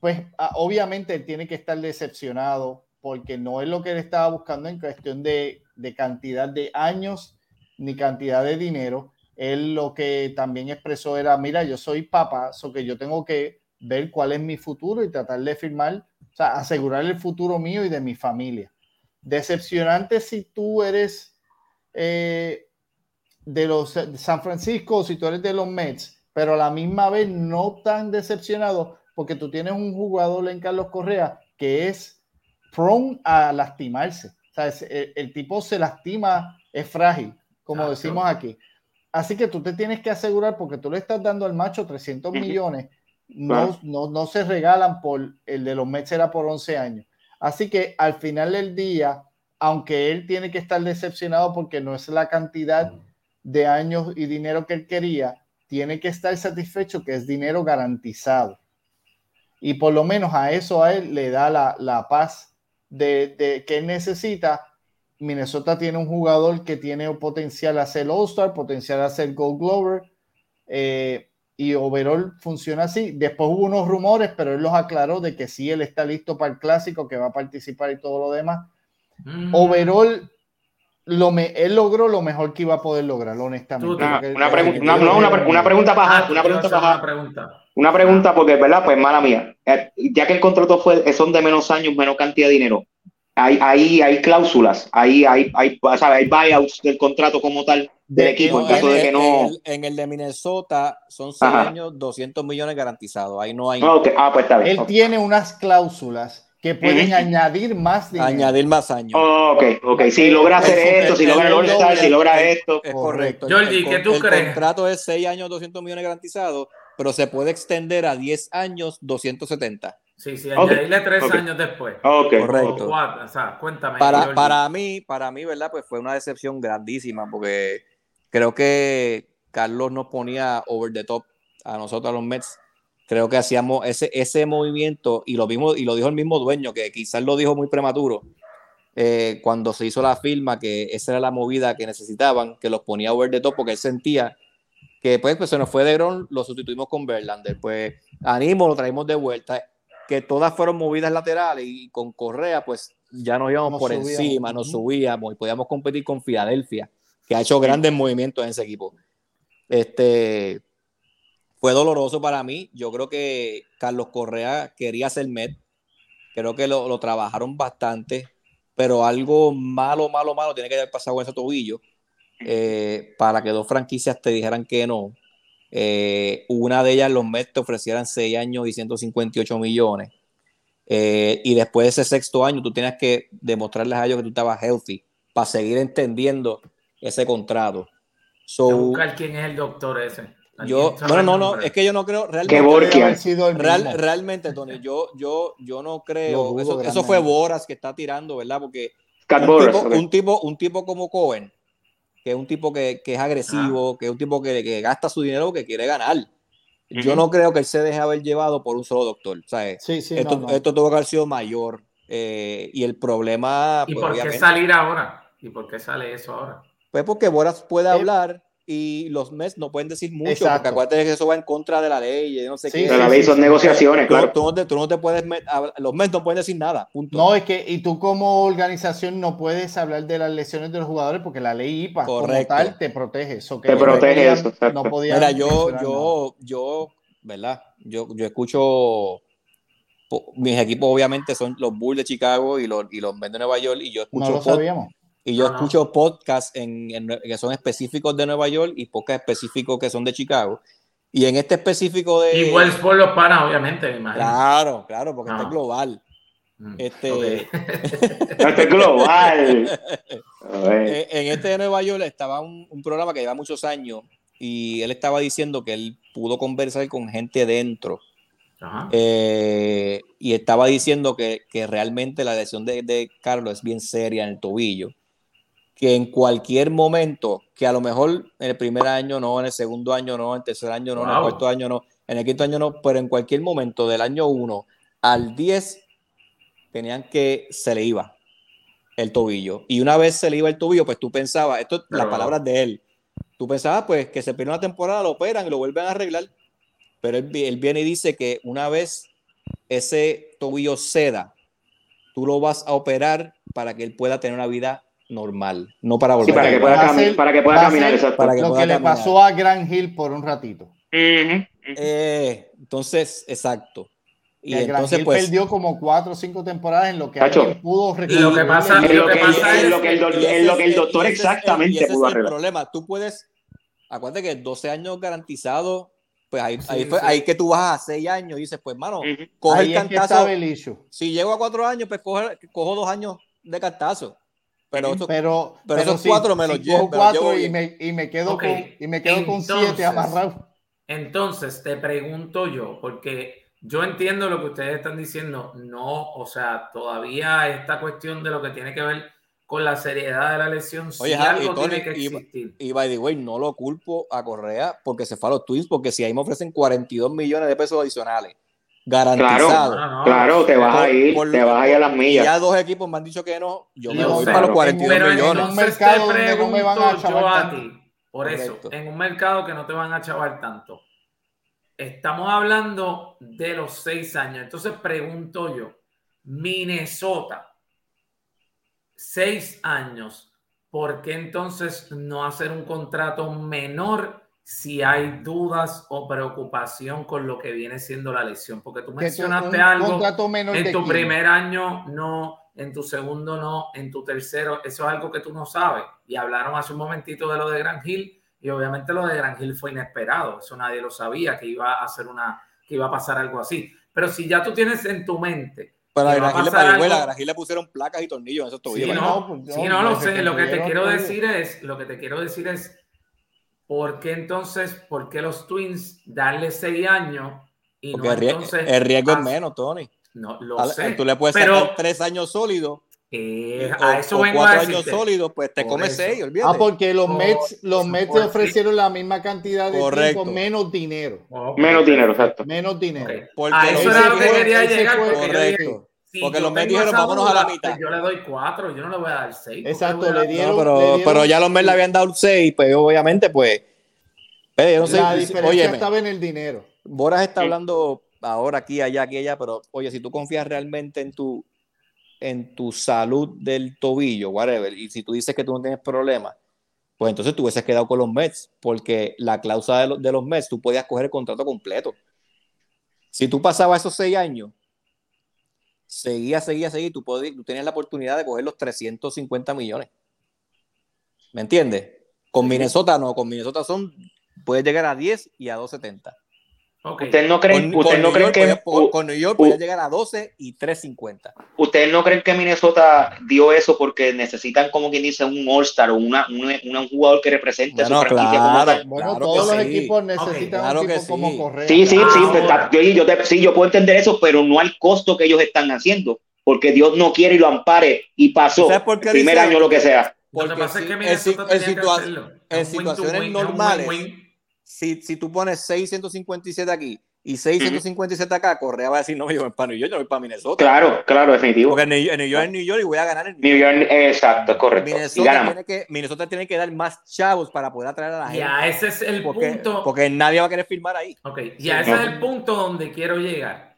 pues ah, obviamente él tiene que estar decepcionado porque no es lo que él estaba buscando en cuestión de, de cantidad de años ni cantidad de dinero. Él lo que también expresó era, mira, yo soy papá, so que yo tengo que ver cuál es mi futuro y tratar de firmar, o sea, asegurar el futuro mío y de mi familia. Decepcionante si tú eres eh, de los de San Francisco, si tú eres de los Mets, pero a la misma vez no tan decepcionado porque tú tienes un jugador en Carlos Correa que es prone a lastimarse. O sea, el, el tipo se lastima, es frágil, como decimos aquí. Así que tú te tienes que asegurar porque tú le estás dando al macho 300 Ujú. millones. No, no, no se regalan por el de los Mets era por 11 años. Así que al final del día, aunque él tiene que estar decepcionado porque no es la cantidad de años y dinero que él quería, tiene que estar satisfecho que es dinero garantizado. Y por lo menos a eso a él le da la, la paz de, de que él necesita. Minnesota tiene un jugador que tiene potencial a ser All-Star, potencial a ser Gold Glover. eh, y overall funciona así. Después hubo unos rumores, pero él los aclaró de que sí, él está listo para el clásico, que va a participar y todo lo demás. Mm, Overall, lo me, él logró lo mejor que iba a poder lograr, honestamente. Una, una pregunta, una, no, una, pre- una pregunta para una pregunta para una pregunta. Una pregunta, porque, ¿verdad? Pues mala mía. Eh, ya que el contrato fue, son de menos años, menos cantidad de dinero, hay, hay, hay cláusulas, hay, hay, hay, ¿sabes? hay buyouts del contrato como tal del De- equipo en caso en, de que no. en el, en el de Minnesota son 6 Ajá. años, 200 millones garantizados. Ahí no hay Ah, ok. Ah, pues está bien. Él Ok. tiene unas cláusulas que pueden añadir más dinero. añadir más años. Ok, ok. Si logra hacer Eso, esto, si el- logra el el All-Star, si logra el- esto. Es Correcto. Jordi, el, ¿qué tú el crees? contrato es 6 años, 200 millones garantizados, pero se puede extender a 10 años, 270. Sí, sí, añadirle tres años después. Ok. Correcto. O sea, cuéntame. Para, para mí, para mí, ¿verdad? Pues fue una decepción grandísima porque creo que Carlos nos ponía over the top a nosotros, a los Mets. Creo que hacíamos ese, ese movimiento y lo vimos y lo dijo el mismo dueño, que quizás lo dijo muy prematuro eh, cuando se hizo la firma, que esa era la movida que necesitaban, que los ponía over the top porque él sentía que pues, pues se nos fue de Gron, lo sustituimos con Verlander. Pues Animo lo traímos de vuelta, que todas fueron movidas laterales y con Correa, pues ya nos íbamos Nos por subíamos. encima, nos subíamos y podíamos competir con Filadelfia, que ha hecho grandes movimientos en ese equipo. Este fue doloroso para mí. Yo creo que Carlos Correa quería ser Met. Creo que lo, lo trabajaron bastante, pero algo malo, malo, malo tiene que haber pasado con ese tobillo eh, para que dos franquicias te dijeran que no. Eh, una de ellas, los Mets, te ofrecieran 6 años y 158 millones. Eh, y después de ese sexto año, tú tienes que demostrarles a ellos que tú estabas healthy para seguir entendiendo ese contrato. So, buscar quién es el doctor ese. yo, ¿Alguien sabe bueno, el no, no, nombre? es que yo no creo realmente. Borgia. Real- realmente, Tony, yo, yo, yo no creo. Eso, eso fue Boras que está tirando, ¿verdad? Porque Scott un Boras, tipo, ok. un tipo, un tipo como Cohen, que es un tipo que, que es agresivo, que es un tipo que, que gasta su dinero que quiere ganar. Yo no creo que él se deje haber llevado por un solo doctor. ¿sabes? Sí, sí, esto, no, no. esto tuvo que haber sido mayor. eh, y el problema, ¿Y pues, por qué obviamente, salir ahora? ¿Y por qué sale eso ahora? pues porque Boras puede Eh, hablar y los Mets no pueden decir mucho, Exacto. porque acuérdate que eso va en contra de la ley y no sé Sí, qué. Pero la ley son negociaciones, Tú, claro. tú no te, tú no te puedes los Mets no pueden decir nada, punto. No, es que, y tú como organización no puedes hablar de las lesiones de los jugadores porque la ley IPA Correcto. como tal te protege. Eso que Te no protege eso, exacto. No podían Mira, yo, mencionar nada. yo, yo, ¿verdad? Yo, yo escucho, mis equipos obviamente son los Bulls de Chicago y los, y los Mets de Nueva York y yo no escucho, lo pod- sabíamos. Y yo No, no. escucho podcasts en, en- que son específicos de Nueva York y podcasts específicos que son de Chicago. Y en este específico de... Y Wells por los panas, obviamente, me imagino. Claro, claro, porque está global. Mm, Este, es global. A ver. Eh, en este de Nueva York estaba un, un programa que lleva muchos años y él estaba diciendo que él pudo conversar con gente dentro Ajá. eh, y estaba diciendo que, que realmente la lesión de, de Carlos es bien seria en el tobillo, que en cualquier momento, que a lo mejor en el primer año no, en el segundo año no, en el tercer año no, en el cuarto año no, en el quinto año no, pero en cualquier momento del año 1 al 10 tenían que se le iba el tobillo. Y una vez se le iba el tobillo, pues tú pensabas, esto es las palabras de él, tú pensabas pues que se pierde una temporada, lo operan y lo vuelven a arreglar. Pero él viene y dice que una vez ese tobillo ceda, tú lo vas a operar para que él pueda tener una vida normal, no para volver Sí, para a que pueda, cami- ser- para que pueda caminar, exacto. para que Lo pueda que le caminar. pasó a Gran Hill por un ratito. Ujú. Eh, entonces, exacto. Y Gran entonces, Hill pues, perdió como cuatro o cinco temporadas en lo que alguien pudo Y lo que pasa- Es y lo que, pasa es es lo que el, do- lo que el doctor ese el- exactamente ese es pudo el arreglar. problema. Tú puedes, acuérdate que 12 años garantizados, pues ahí, Sí, ahí, fue- sí. ahí que tú vas a 6 años y dices, pues, mano, Ujú. coge Ahí el es que cantazo. el. Si llego a 4 años, pues coge- cojo dos años de cantazo. Pero, Ujú. esto- Pero, Pero esos sí, cuatro me los sí llevo- cuatro y me, y me quedo Ok, con, y me quedo con entonces- siete amarrados. Entonces, te pregunto yo, porque yo entiendo lo que ustedes están diciendo, no, o sea, todavía esta cuestión de lo que tiene que ver con la seriedad de la lesión, si Oye, ja, algo y Tony, tiene que y- existir. y by the way, no lo culpo a Correa porque se fue a los Twins, porque si ahí me ofrecen 42 millones de pesos adicionales, no, no. Claro, te vas a ir, por- te vas a ir a las millas. Ya dos equipos me han dicho que no, yo me Yo voy sé, para los pero- 42 Pero millones. un entonces mercado te donde no me van a chavar yo a tanto. ti, por eso, Correcto. en un mercado que no te van a chavar tanto. Estamos hablando de los seis años. Entonces pregunto yo, Minnesota, seis años, ¿por qué entonces no hacer un contrato menor si hay dudas o preocupación con lo que viene siendo la lesión? Porque tú mencionaste algo, en tu primer año no, en tu segundo no, en tu tercero, eso es algo que tú no sabes. Y hablaron hace un momentito de lo de Gran Hill y obviamente lo de Gran Hill fue inesperado, eso nadie lo sabía, que iba a hacer una, que iba a pasar algo así. Pero si ya tú tienes en tu mente pero a Granjil le, pusieron placas y tornillos en esos tobillos. Sí, no, pues, sí, no lo sé. Lo que te quiero decir es, lo que te quiero decir es, ¿por qué entonces, por qué los Twins darle seis años y no el, entonces... El riesgo es menos, Tony. No, lo sé. Tú le puedes pero, sacar tres años sólidos eh, a eso o cuatro años sólidos, pues te come seis, olvídate. Ah, porque los Mets, los Mets te ofrecieron la misma cantidad de tiempo, menos dinero. Menos dinero, exacto. Menos dinero. Porque a eso era lo que quería llegar. correcto. Porque los Mets dijeron, vámonos a la mitad. Yo le doy cuatro, yo no le voy a dar seis. Exacto, le dieron, pero, le dieron, pero ya los Mets le habían dado seis, pues obviamente, pues. Pero no sé, la diferencia estaba en el dinero. Boras está hablando ahora aquí, allá, aquí, allá, pero oye, si tú confías realmente en tu en tu salud del tobillo, whatever, y si tú dices que tú no tienes problemas, pues entonces tú hubieses quedado con los Mets, porque la cláusula de, los, de los Mets, tú podías coger el contrato completo. Si tú pasabas esos seis años, seguía, seguía, seguía, tú, podías, tú tenías la oportunidad de coger los 350 millones. ¿Me entiendes? Con Minnesota no, con Minnesota son, puedes llegar a 10 y a 270. ¿Ustedes no creen, con, usted no creen que con, New York podía llegar a 12 y 350? ¿Ustedes no creen que Minnesota dio eso porque necesitan, como quien dice, un All-Star o una, un jugador que represente bueno, su franquicia claro, Bueno, todos los equipos necesitan un tipo como Correa. Sí, sí, ah, sí, yo, sí, yo puedo entender eso, pero no al costo que ellos están haciendo, porque Dios no quiere y lo ampare y pasó. El primer año lo que sea. Lo que pasa es que Minnesota en, en situaciones normales si, si tú pones 657 aquí y 657 acá, Correa va a decir, no, yo voy para New York, yo voy para Minnesota. Claro, claro, definitivo. Porque en New, York es New York y voy a ganar en New York. exacto, correcto. Minnesota tiene, que, Minnesota tiene que dar más chavos para poder atraer a la gente. Ya, ese es el punto. Porque nadie va a querer firmar ahí. Ok, ya ese es el punto donde quiero llegar.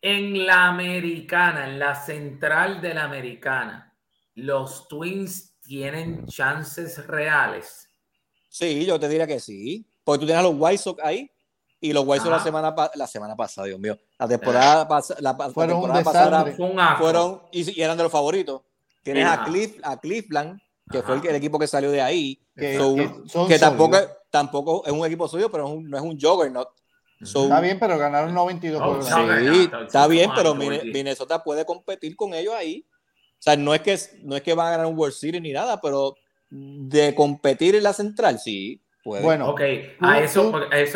En la americana, en la central de la americana, los Twins tienen chances reales. Sí, yo te diría que sí. Porque tú tienes a los White Sox ahí y los White Sox la semana, la semana pasada, Dios mío. La temporada, pasada la, fueron temporada pasada fueron y, eran de los favoritos. Tienes a, Cliff, a Cleveland, que fue el, equipo que salió de ahí, que, tampoco, tampoco es un equipo suyo, pero no es un juggernaut. está bien, pero ganaron 92 juegos. sí, está bien, pero Minnesota puede competir con ellos ahí. O sea, no es que, no es que van a ganar un World Series ni nada, pero de competir en la central, sí. Bueno, ok, a eso,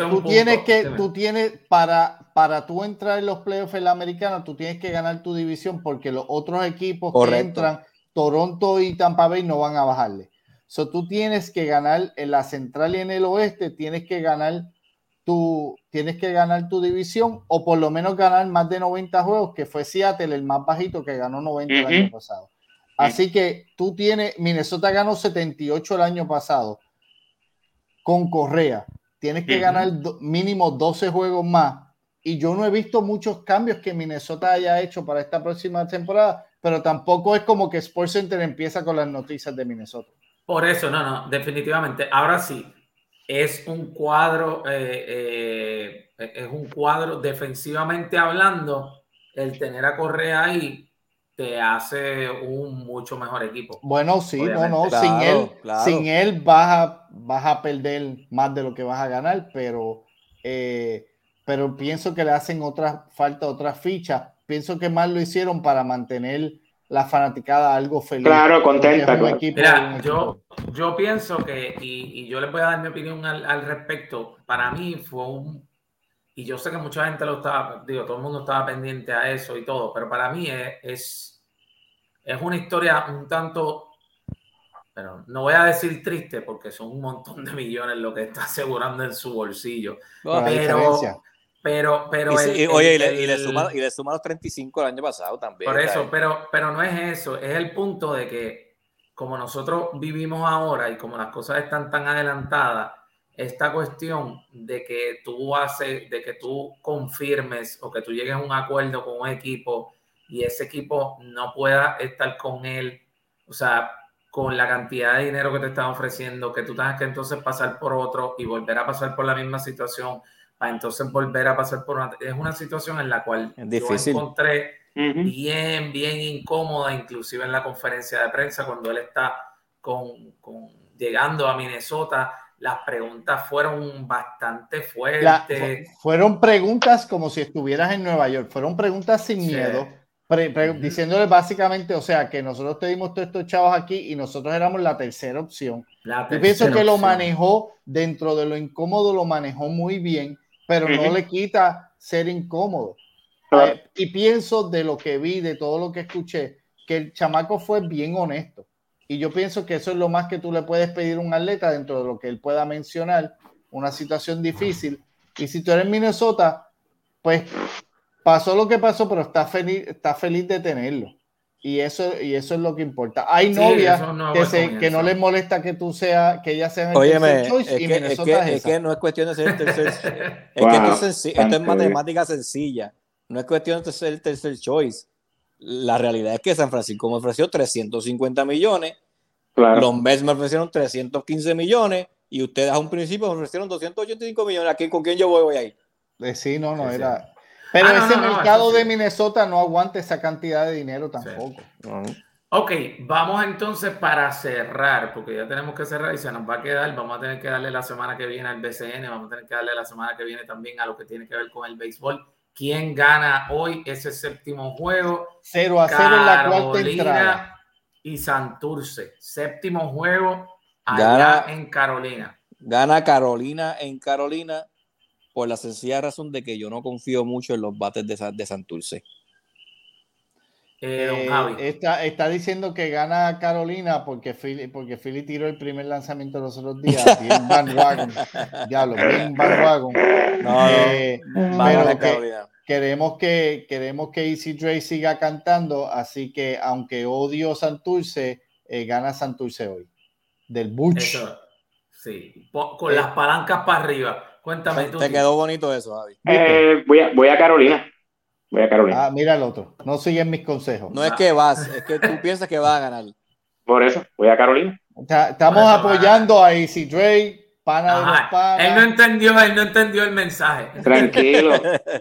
tú, tienes que, tú tienes, para, para tú entrar en los playoffs en la americana, tú tienes que ganar tu división porque los otros equipos que entran, Toronto y Tampa Bay, no van a bajarle. So, tú tienes que ganar en la central y en el oeste, tienes que ganar tu, tienes que ganar tu división o por lo menos ganar más de 90 juegos, que fue Seattle el más bajito que ganó 90 el año pasado. Así que tú tienes, Minnesota ganó 78 el año pasado con Correa. Tienes que ganar mínimo 12 juegos más. Y yo no he visto muchos cambios que Minnesota haya hecho para esta próxima temporada, pero tampoco es como que Sports Center empieza con las noticias de Minnesota. Por eso, no, no, definitivamente. Ahora sí, es un cuadro, eh, eh, es un cuadro defensivamente hablando, el tener a Correa ahí te hace un mucho mejor equipo. Bueno, sí, no, no, sin él, sin él vas a, vas a perder más de lo que vas a ganar, pero, eh, pero pienso que le hacen otras, falta otras fichas. Pienso que más lo hicieron para mantener la fanaticada algo feliz. Claro, contenta. yo, yo pienso que, y, y, yo les voy a dar mi opinión al, al respecto, para mí fue un y yo sé que mucha gente lo estaba, digo, todo el mundo estaba pendiente a eso y todo, pero para mí es, es, una historia un tanto, pero no voy a decir triste porque son un montón de millones lo que está asegurando en su bolsillo. pero, pero, pero, y, oye, y, le, suma, y le suma los 35 el año pasado también. Por eso, pero, pero no es eso, es el punto de que como nosotros vivimos ahora y como las cosas están tan adelantadas, esta cuestión de que tú haces, de que tú confirmes o que tú llegues a un acuerdo con un equipo y ese equipo no pueda estar con él, o sea, con la cantidad de dinero que te están ofreciendo, que tú tengas que entonces pasar por otro y volver a pasar por la misma situación, para entonces volver a pasar por una... Es una situación en la cual Es difícil. yo encontré bien, bien incómoda, inclusive en la conferencia de prensa, cuando él está con, con- llegando a Minnesota, las preguntas fueron bastante La- fuertes. fu- fueron preguntas como si estuvieras en Nueva York, fueron preguntas sin Sí. miedo, pre- pre- Ujú. diciéndole básicamente, o sea, que nosotros te dimos todos estos chavos aquí y nosotros éramos la tercera opción. La Yo pienso tercera que lo opción. manejó dentro de lo incómodo, lo manejó muy bien, pero no Ujú. le quita ser incómodo. Claro. Eh, y pienso de lo que vi, de todo lo que escuché, que el chamaco fue bien honesto. Y yo pienso que eso es lo más que tú le puedes pedir a un atleta dentro de lo que él pueda mencionar, una situación difícil. Y si tú eres Minnesota, pues pasó lo que pasó, pero está feliz, está feliz de tenerlo. Y eso, y eso es lo que importa. Hay Sí, novias no que, se, que no les molesta que tú seas, que ella sea el Óyeme, tercer es choice que, y es, Minnesota que, es es que no es cuestión de ser el tercer. es que Wow, esto es, senci- esto es matemática sencilla. No es cuestión de ser el tercer choice. La realidad es que San Francisco me ofreció 350 millones, Claro. los Mets me ofrecieron 315 millones y ustedes a un principio me ofrecieron 285 millones. ¿A quién, ¿Con quién yo voy, voy ahí? Eh, sí, no, no Sí, sí. era. Pero Ah, no, ese no, no, mercado eso de sí. Minnesota no aguanta esa cantidad de dinero tampoco. Ok, vamos entonces para cerrar, porque ya tenemos que cerrar y se nos va a quedar. Vamos a tener que darle la semana que viene al BCN, vamos a tener que darle la semana que viene también a lo que tiene que ver con el béisbol. ¿Quién gana hoy ese séptimo juego? 0 a 0 en la cuarta entrada. Carolina y Santurce. Séptimo juego allá Gana- en Carolina. Gana Carolina en Carolina por la sencilla razón de que yo no confío mucho en los bates de, de Santurce. Eh, don Javi. está, está diciendo que gana Carolina porque Philly, porque Philly tiró el primer lanzamiento los otros días. Bien bandwagon. Diablo, bien bandwagon. No, Eh, pero que- queremos que queremos que Easy Dre siga cantando, así que aunque odio Santurce, eh, gana Santurce hoy. Del. Eso, sí, po- con Eh, las palancas para arriba. Cuéntame tú. Te quedó bonito eso, Javi. Eh, voy, a, voy a Carolina. Voy a Carolina. Ah, mira el otro. No siguen mis consejos. No es que vas, es que tú piensas que vas a ganar. Por eso, voy a Carolina. Ta- Estamos apoyando a Easy Dre, pana de los Ajá, panas. Él no entendió, él no entendió el mensaje. Tranquilo.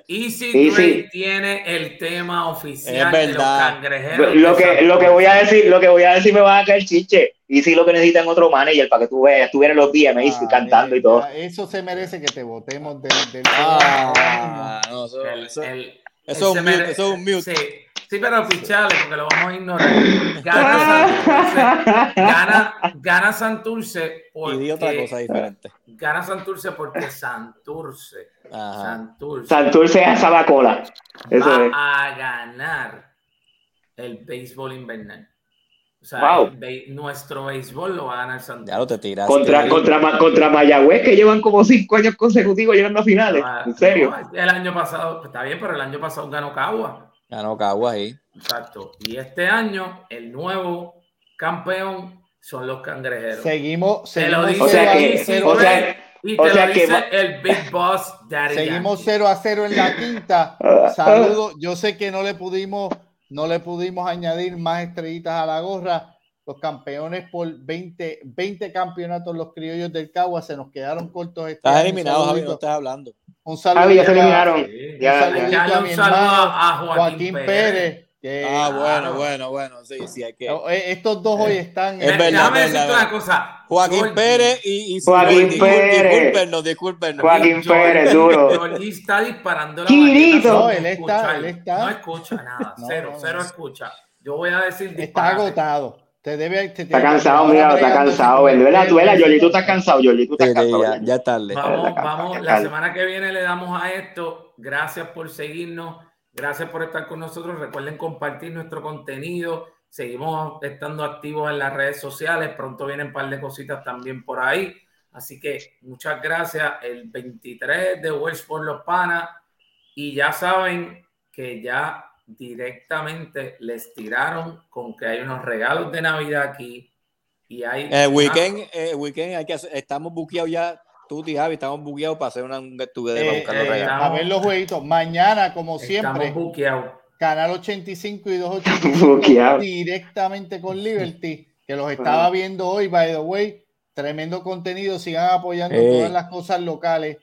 Easy Easy. Dre tiene el tema oficial Es de los verdad. cangrejeros. lo que, lo que voy a decir, lo que voy a decir me van a caer chiche. Y si lo que necesitan otro manager para que tú veas, estuvieran los DMAs Ah, cantando eh, y todo. Eso se merece que te votemos del. del Ah, no, eso, El- eso- el- eso es un mute, mere- eso es un mute. Sí, sí, pero pichale, porque lo vamos a ignorar. Gana Santurce, gana, gana Santurce y di otra cosa porque, diferente. gana Santurce porque Santurce, Ajá. Santurce Santurce a Sabacola. Eso va es. a ganar el béisbol invernal. O sea, Wow. be- nuestro béisbol lo va a ganar Ya Santurce. lo te tiraste. Contra, contra, Ma- contra Mayagüez, que llevan como cinco años consecutivos llegando a finales. Ah, En serio. no, el año pasado, pues, está bien, pero el año pasado ganó Cagua. Ganó Cagua ahí. Exacto. Y este año, el nuevo campeón son los cangrejeros. Seguimos, Te lo seguimos, dice O sea cero a que- Easy o sea- y o te sea lo que dice va- el Big Boss Daddy seguimos Yankee. 0 a 0 en la quinta. Saludos. Yo sé que no le pudimos, no le pudimos añadir más estrellitas a la gorra. Los campeones por 20, 20 campeonatos, los criollos del Cagua, se nos quedaron cortos. Este Estás eliminado, Javi, no estás hablando. Un saludo Javi, ya se eliminaron. Ya, ya. saludito Dale a un mi saludo hermano, a Joaquín Joaquín Pérez. Pérez. Que- Ah, bueno, claro. bueno, bueno. Sí, sí, hay que. Eh, Estos dos hoy están. Es verdad, Déjame es decirte verdad. una cosa. Joaquín Pérez y, y Joaquín Pérez. Discúlpenos, discúlpenos. Joaquín Pérez, duro. Georgie está disparando la Quirito. No, él está, él está. No escucha nada. No, cero, no, cero no. escucha. Yo voy a decir Está agotado. Te debe, te Está cansado, mira, está cansado. sin ¿De verdad? Tú, ¿verdad, comer, Yoli? Tú estás cansado, Yoli. Tú estás sí, cansado. ya, ya tarde. Vamos, vamos, la semana que viene le damos a esto. Gracias por seguirnos, gracias por estar con nosotros. Recuerden compartir nuestro contenido. Seguimos estando activos en las redes sociales. Pronto vienen un par de cositas también por ahí. Así que muchas gracias. El 23 de Wells por los Panas. Y ya saben que ya directamente les tiraron con que hay unos regalos de Navidad aquí. Y hay El una- weekend, el weekend hay que hacer- estamos buqueados ya, tú y Javi, estamos buqueados para hacer una, un get together para Eh, buscar los eh, a ver los jueguitos. Mañana, como siempre, Estamos buqueados. Canal 85 y 285 Buqueado. directamente con Liberty, que los estaba viendo hoy, by the way. Tremendo contenido, sigan apoyando Ey. todas las cosas locales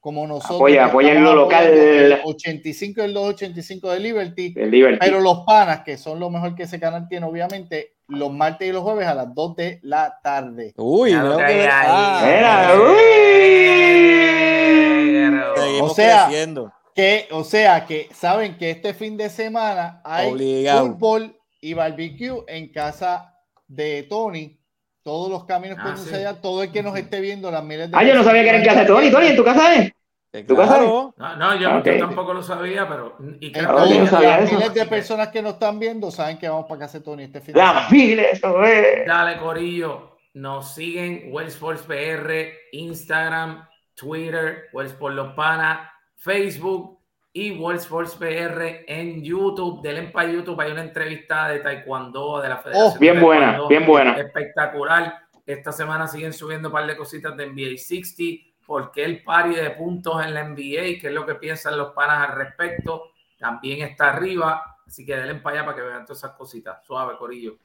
como nosotros. Apoya, estamos lo local. apoyando el 85 y el 285 de Liberty. El Liberty. Pero los panas, que son lo mejor que ese canal tiene, obviamente, los martes y los jueves a las 2 de la tarde. Uy, tengo que ah, Mira, uy. O sea, creciendo. Que, o sea, que saben que este fin de semana hay Obligado. fútbol y barbecue en casa de Tony. Todos los caminos Ah, conducen sí. allá. Todo el que nos esté viendo, las miles de Ah, yo no sabía que era en casa de Tony. Tony, ¿en tu casa es? ¿Tú claro. No, no, yo, Ah, yo tampoco lo sabía, pero. Y creo Entonces, yo no sabía las eso. miles de personas que nos están viendo saben que vamos para casa de Tony este fin de semana. fila, eso es. Dale, Corillo. Nos siguen Wells Sports PR, Instagram, Twitter, Wells por los Panas, Facebook y Wells Sports PR en YouTube. Denle para YouTube. Hay una entrevista de Taekwondo de la Federación. Oh, bien de buena, bien buena. Espectacular. Esta semana siguen subiendo un par de cositas de NBA 60. ¿Por qué el pari de puntos en la NBA? ¿Qué es lo que piensan los panas al respecto? También está arriba. Así que denle para allá para que vean todas esas cositas. Suave, Corillo.